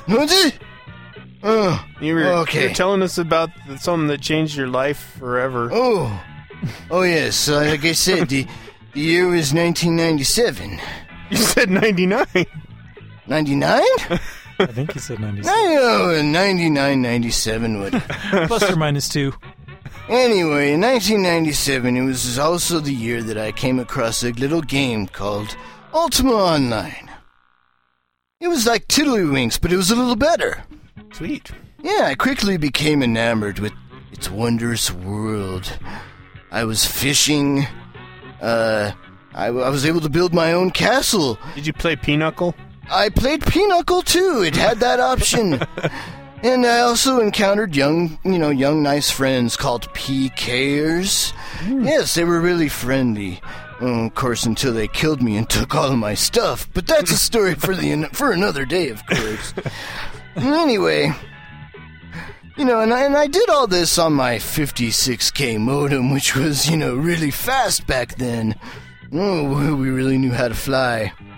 What's it? Oh,
You were,
Okay.
you were telling us about something that changed your life forever.
oh, oh yes. So like I said, the, the year was 1997.
You said 99.
99?
I think he said 96.
No, 99, 97 would.
Plus or minus two.
Anyway, in 1997, it was also the year that I came across a little game called Ultima Online. It was like Tiddlywinks, but it was a little better.
Sweet.
Yeah, I quickly became enamored with its wondrous world. I was fishing. Uh, I, I was able to build my own castle.
Did you play Pinochle?
I played Pinochle too. It had that option. and I also encountered young, you know, young nice friends called PKers. Hmm. Yes, they were really friendly. Well, of course, until they killed me and took all of my stuff. But that's a story for the for another day, of course. anyway, you know, and I, and I did all this on my 56k modem, which was, you know, really fast back then. Oh, we really knew how to fly.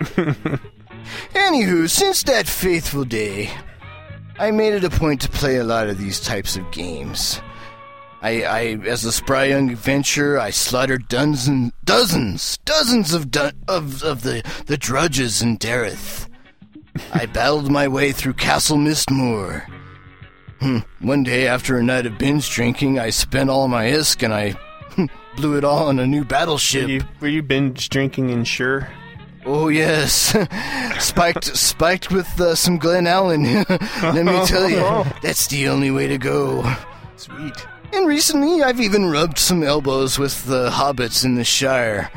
Anywho, since that faithful day, I made it a point to play a lot of these types of games. I, I as a spry young adventurer, I slaughtered dozens, dozens, dozens of du- of of the the drudges in Dereth. I battled my way through Castle Mistmoore. Hmm. One day, after a night of binge drinking, I spent all my isk and I blew it all on a new
Were
battleship.
you, were you binge drinking and sure?
Oh yes, spiked spiked with uh, some Glen Allen. Let me tell you, that's the only way to go.
Sweet.
And recently, I've even rubbed some elbows with the hobbits in the Shire.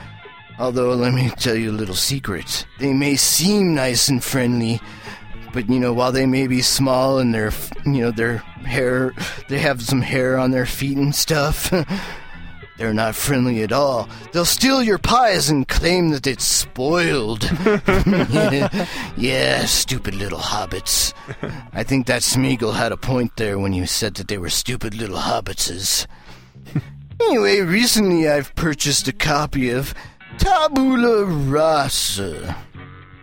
Although, let me tell you a little secret. They may seem nice and friendly, but you know, while they may be small and their, you know, their hair, they have some hair on their feet and stuff. They're not friendly at all. They'll steal your pies and claim that it's spoiled. yeah, stupid little hobbits. I think that Smeagol had a point there when you said that they were stupid little hobbitses. anyway, recently I've purchased a copy of Tabula Rasa.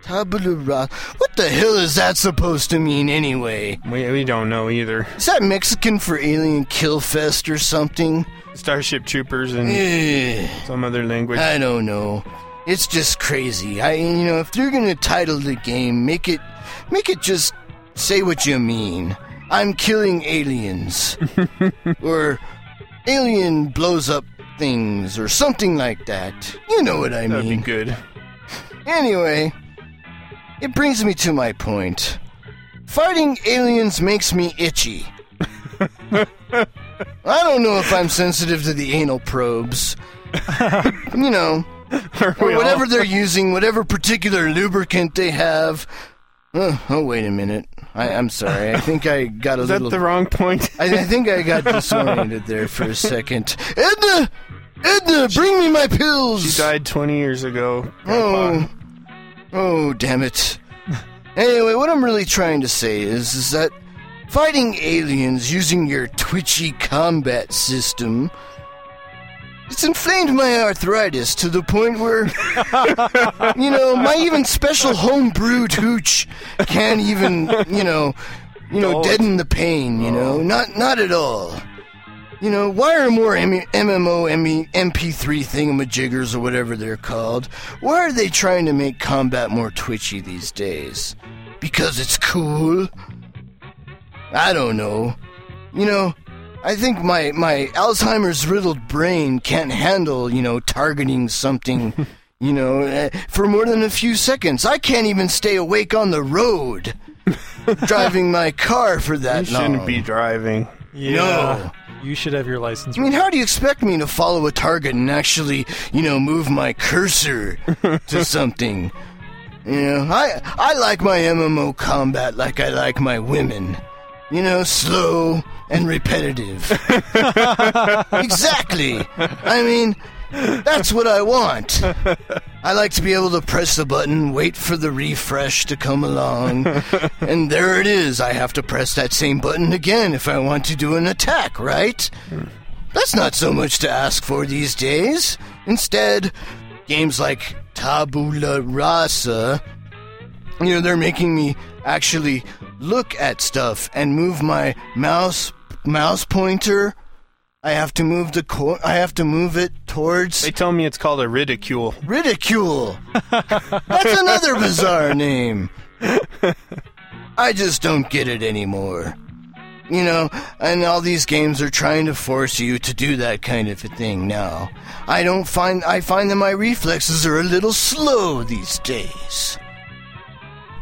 What the hell is that supposed to mean anyway?
We, we don't know either.
Is that Mexican for alien kill fest or something?
Starship Troopers and
Eh.
some other language.
I don't know. It's just crazy. I you know, if you're gonna title the game, make it make it just say what you mean. I'm killing aliens. or alien blows up things or something like that. You know what I
That'd be
mean.
good.
Anyway, it brings me to my point. Fighting aliens makes me itchy. I don't know if I'm sensitive to the anal probes. you know, or
we all-
whatever they're using, whatever particular lubricant they have. Oh, oh wait a minute. I, I'm sorry. I think I got a
Is that the wrong point?
I, I think I got disoriented there for a second. Edna, Edna, bring me my pills.
She died 20 years ago. Grandpa.
oh, Oh, damn it. Anyway, what I'm really trying to say is, is that fighting aliens using your twitchy combat system it's inflamed my arthritis to the point where, you know, my even special home brewed hooch can't even, you know, you know,
Oh,
deaden the pain. You know, oh. not not at all. You know, why are more M- MMO M- MP3 thingamajiggers or whatever they're called? Why are they trying to make combat more twitchy these days? Because it's cool? I don't know. You know, I think my, my Alzheimer's riddled brain can't handle, you know, targeting something, you know, eh, for more than a few seconds. I can't even stay awake on the road driving my car for
You
that long.
shouldn't be driving.
Yeah. You should have your license.
I mean, how do you expect me to follow a target and actually, you know, move my cursor to something? You know, I I like my MMO combat like I like my women. You know, slow and repetitive. exactly. I mean, that's what I want. I like to be able to press the button, wait for the refresh to come along, and there it is. I have to press that same button again if I want to do an attack, right? That's not so much to ask for these days. Instead, games like Tabula Rasa, you know, they're making me actually look at stuff and move my mouse mouse pointer. I have to move the co- I have to move it towards
They tell me it's called a ridicule.
ridicule. That's another bizarre name. I just don't get it anymore. You know, and all these games are trying to force you to do that kind of a thing now. I don't find I find that my reflexes are a little slow these days.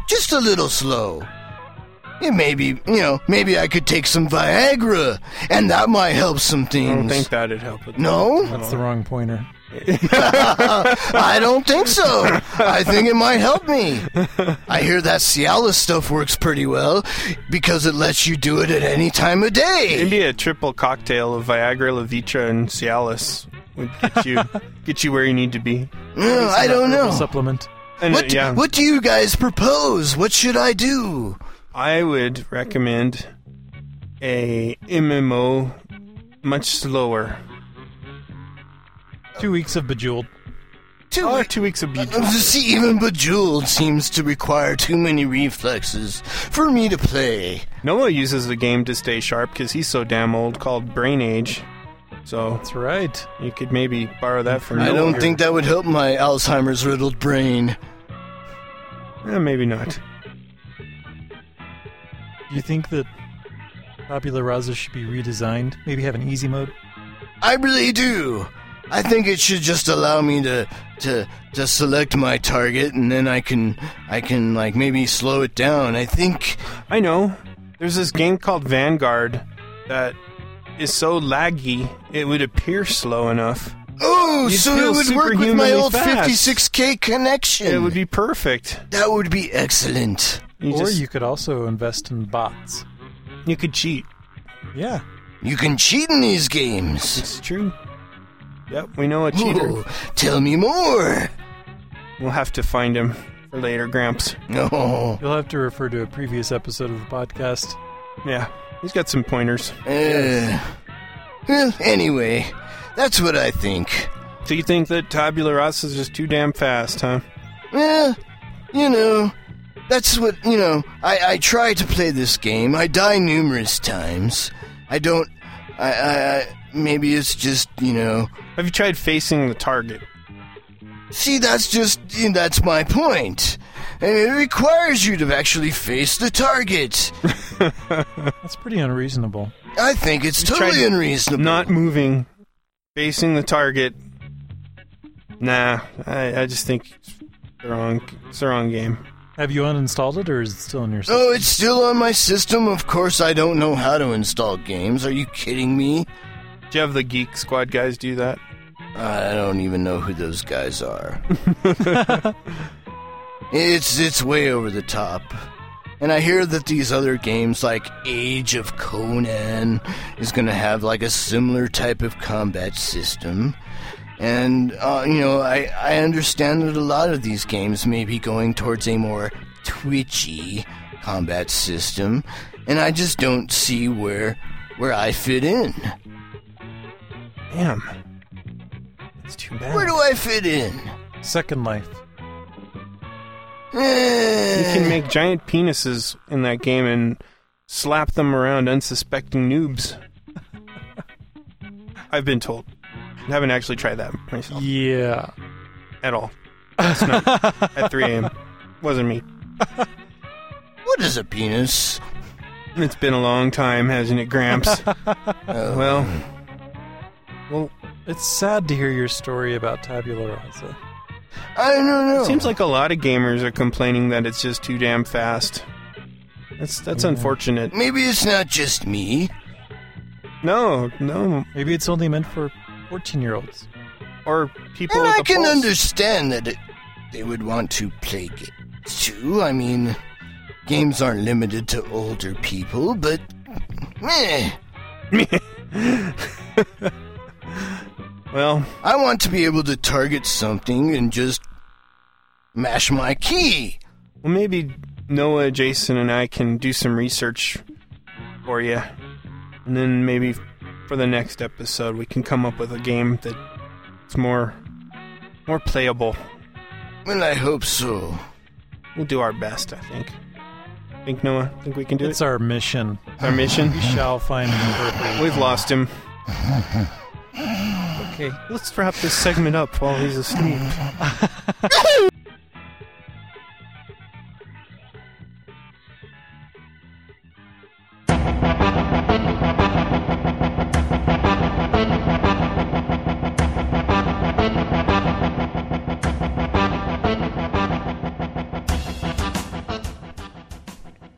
Just a little slow. Yeah, maybe, you know, maybe I could take some Viagra, and that might help some
I
things.
don't think that'd help with
no?
That's the wrong pointer.
I don't think so. I think it might help me. I hear that Cialis stuff works pretty well because it lets you do it at any time of day.
Maybe a triple cocktail of Viagra, Levitra, and Cialis would get you get you where you need to be.
Mm, I don't know.
Supplement.
And
What,
yeah,
what do you guys propose? What should I do?
I would recommend a MMO much slower.
Two weeks of Bejeweled.
Two,
Oh, two weeks of beauty.
See, even Bejeweled seems to require too many reflexes for me to play.
Noah uses the game to stay sharp because he's so damn old, called Brain Age. So
That's right.
you could maybe borrow that from
I
Noah.
don't think that would help my Alzheimer's riddled brain.
Eh, maybe not.
Do you think that Tabula Rasa should be redesigned? Maybe have an easy mode?
I really do. I think it should just allow me to to to select my target and then I can I can like maybe slow it down. I think
I know. There's this game called Vanguard that is so laggy it would appear slow enough.
Oh,
You'd
so it would work with my old
fast.
56k connection.
It would be perfect.
that would be excellent.
You
or
just
you could also invest in bots.
you could cheat.
Yeah.
You can cheat in these games.
It's true. Yep, we know a cheater.
Ooh, tell me more.
We'll have to find him for later, Gramps.
No.
You'll have to refer to a previous episode of the podcast.
Yeah, he's got some pointers.
Uh, well, anyway, that's what I think.
So you think that Tabula Rasa is just too damn fast, huh?
Well, you know, that's what, you know, I, I try to play this game. I die numerous times. I don't, I, I, I, maybe it's just, you know,
Have you tried facing the target?
see, that's just, that's my point. And it requires you to actually face the target.
That's pretty unreasonable.
I think it's
You
totally unreasonable.
Not moving, facing the target. Nah, I, I just think it's the wrong, it's the wrong game.
Have you uninstalled it or is it still on your oh, system?
Oh, it's still on my system. Of course, I don't know how to install games. Are you kidding me?
Do you have the Geek Squad guys do that?
I don't even know who those guys are. it's it's way over the top. And I hear that these other games like Age of Conan is going to have like a similar type of combat system. And uh, you know, I I understand that a lot of these games may be going towards a more twitchy combat system, and I just don't see where where I fit in.
Damn. It's too bad.
Where do I fit in?
Second Life.
Eh,
You can make giant penises in that game and slap them around unsuspecting noobs. I've been told. I haven't actually tried that myself
Yeah.
at all. Last night at 3 a.m. Wasn't me.
what is a penis?
It's been a long time, hasn't it, Gramps?
Uh,
well, well,
It's sad to hear your story about Tabula Rasa.
I don't know.
it seems like a lot of gamers are complaining that it's just too damn fast. That's that's
Yeah.
unfortunate.
maybe it's not just me.
No, no,
Maybe it's only meant for 14 year olds.
or people.
And I can
pulse.
understand that it, they would want to play games too. I mean, games aren't limited to older people, but eh,
Well,
I want to be able to target something and just mash my key.
well, maybe Noah, Jason, and I can do some research for you, and then maybe for the next episode we can come up with a game that's more more playable.
Well, I hope so.
We'll do our best, I think. Think Noah? Think we can do
It's
it?
It's our mission.
Our mission.
We shall find and convert
We've lost him.
Okay.
Let's wrap this segment up while he's asleep.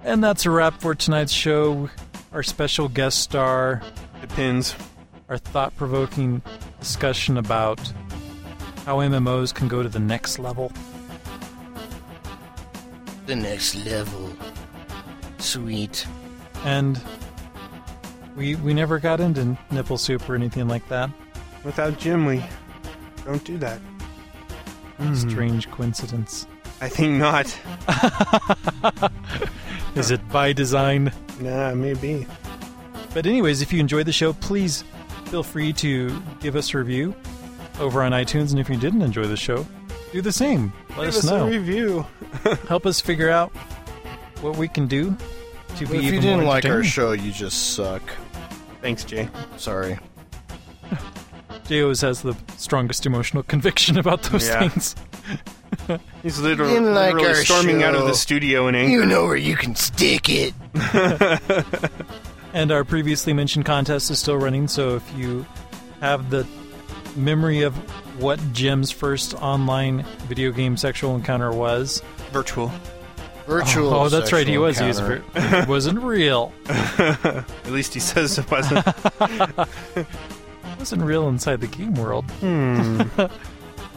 And that's a wrap for tonight's show. Our special guest star,
Depends.
our thought provoking discussion about how MMOs can go to the next level.
The next level. Sweet.
And we we never got into nipple soup or anything like that.
Without Jim, we don't do that.
Hmm. Strange coincidence.
I think not.
Is it by design?
Nah, maybe.
But anyways, if you enjoyed the show, please feel free to give us a review over on iTunes. And if you didn't enjoy the show, do the same. Let
Give
us
us
know.
a review.
Help us figure out what we can do to be
if you didn't
more
like our show, you just suck.
Thanks, Jay.
Sorry.
Jay always has the strongest emotional conviction about those
Yeah.
things.
He's literally,
Didn't like
literally
our
storming out of the studio in anger.
You know where you can stick it.
And our previously mentioned contest is still running, so if you have the memory of what Jim's first online video game sexual encounter was.
Virtual.
Virtual.
oh, that's right, he
sexual
was. He was
encounter.
ver- it wasn't real.
At least he says it wasn't.
It wasn't real inside the game world.
Hmm.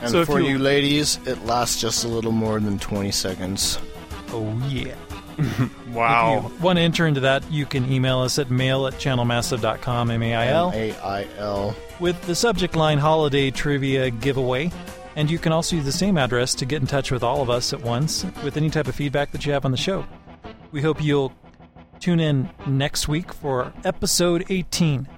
And
So
for
you-
you ladies, it lasts just a little more than 20 seconds.
Oh yeah.
Wow.
If you want to enter into that, you can email us at mail at channelmassive.com, M-A-I-L,
M-A-I-L.
with the subject line Holiday Trivia Giveaway. And you can also use the same address to get in touch with all of us at once with any type of feedback that you have on the show. We hope you'll tune in next week for episode 18.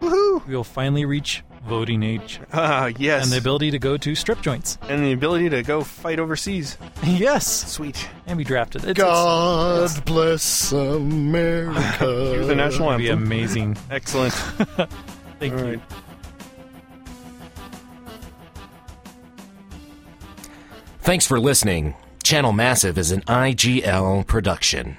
Woohoo!
We'll finally reach voting age
Ah, yes.
and the ability to go to strip joints.
and the ability to go fight overseas.
yes,
Sweet.
and be drafted. It's,
God bless America.
Here's the national
It's, it'd be amazing.
Excellent.
Thank
All
you.
right.
Thanks for listening. Channel Massive is an IGL production.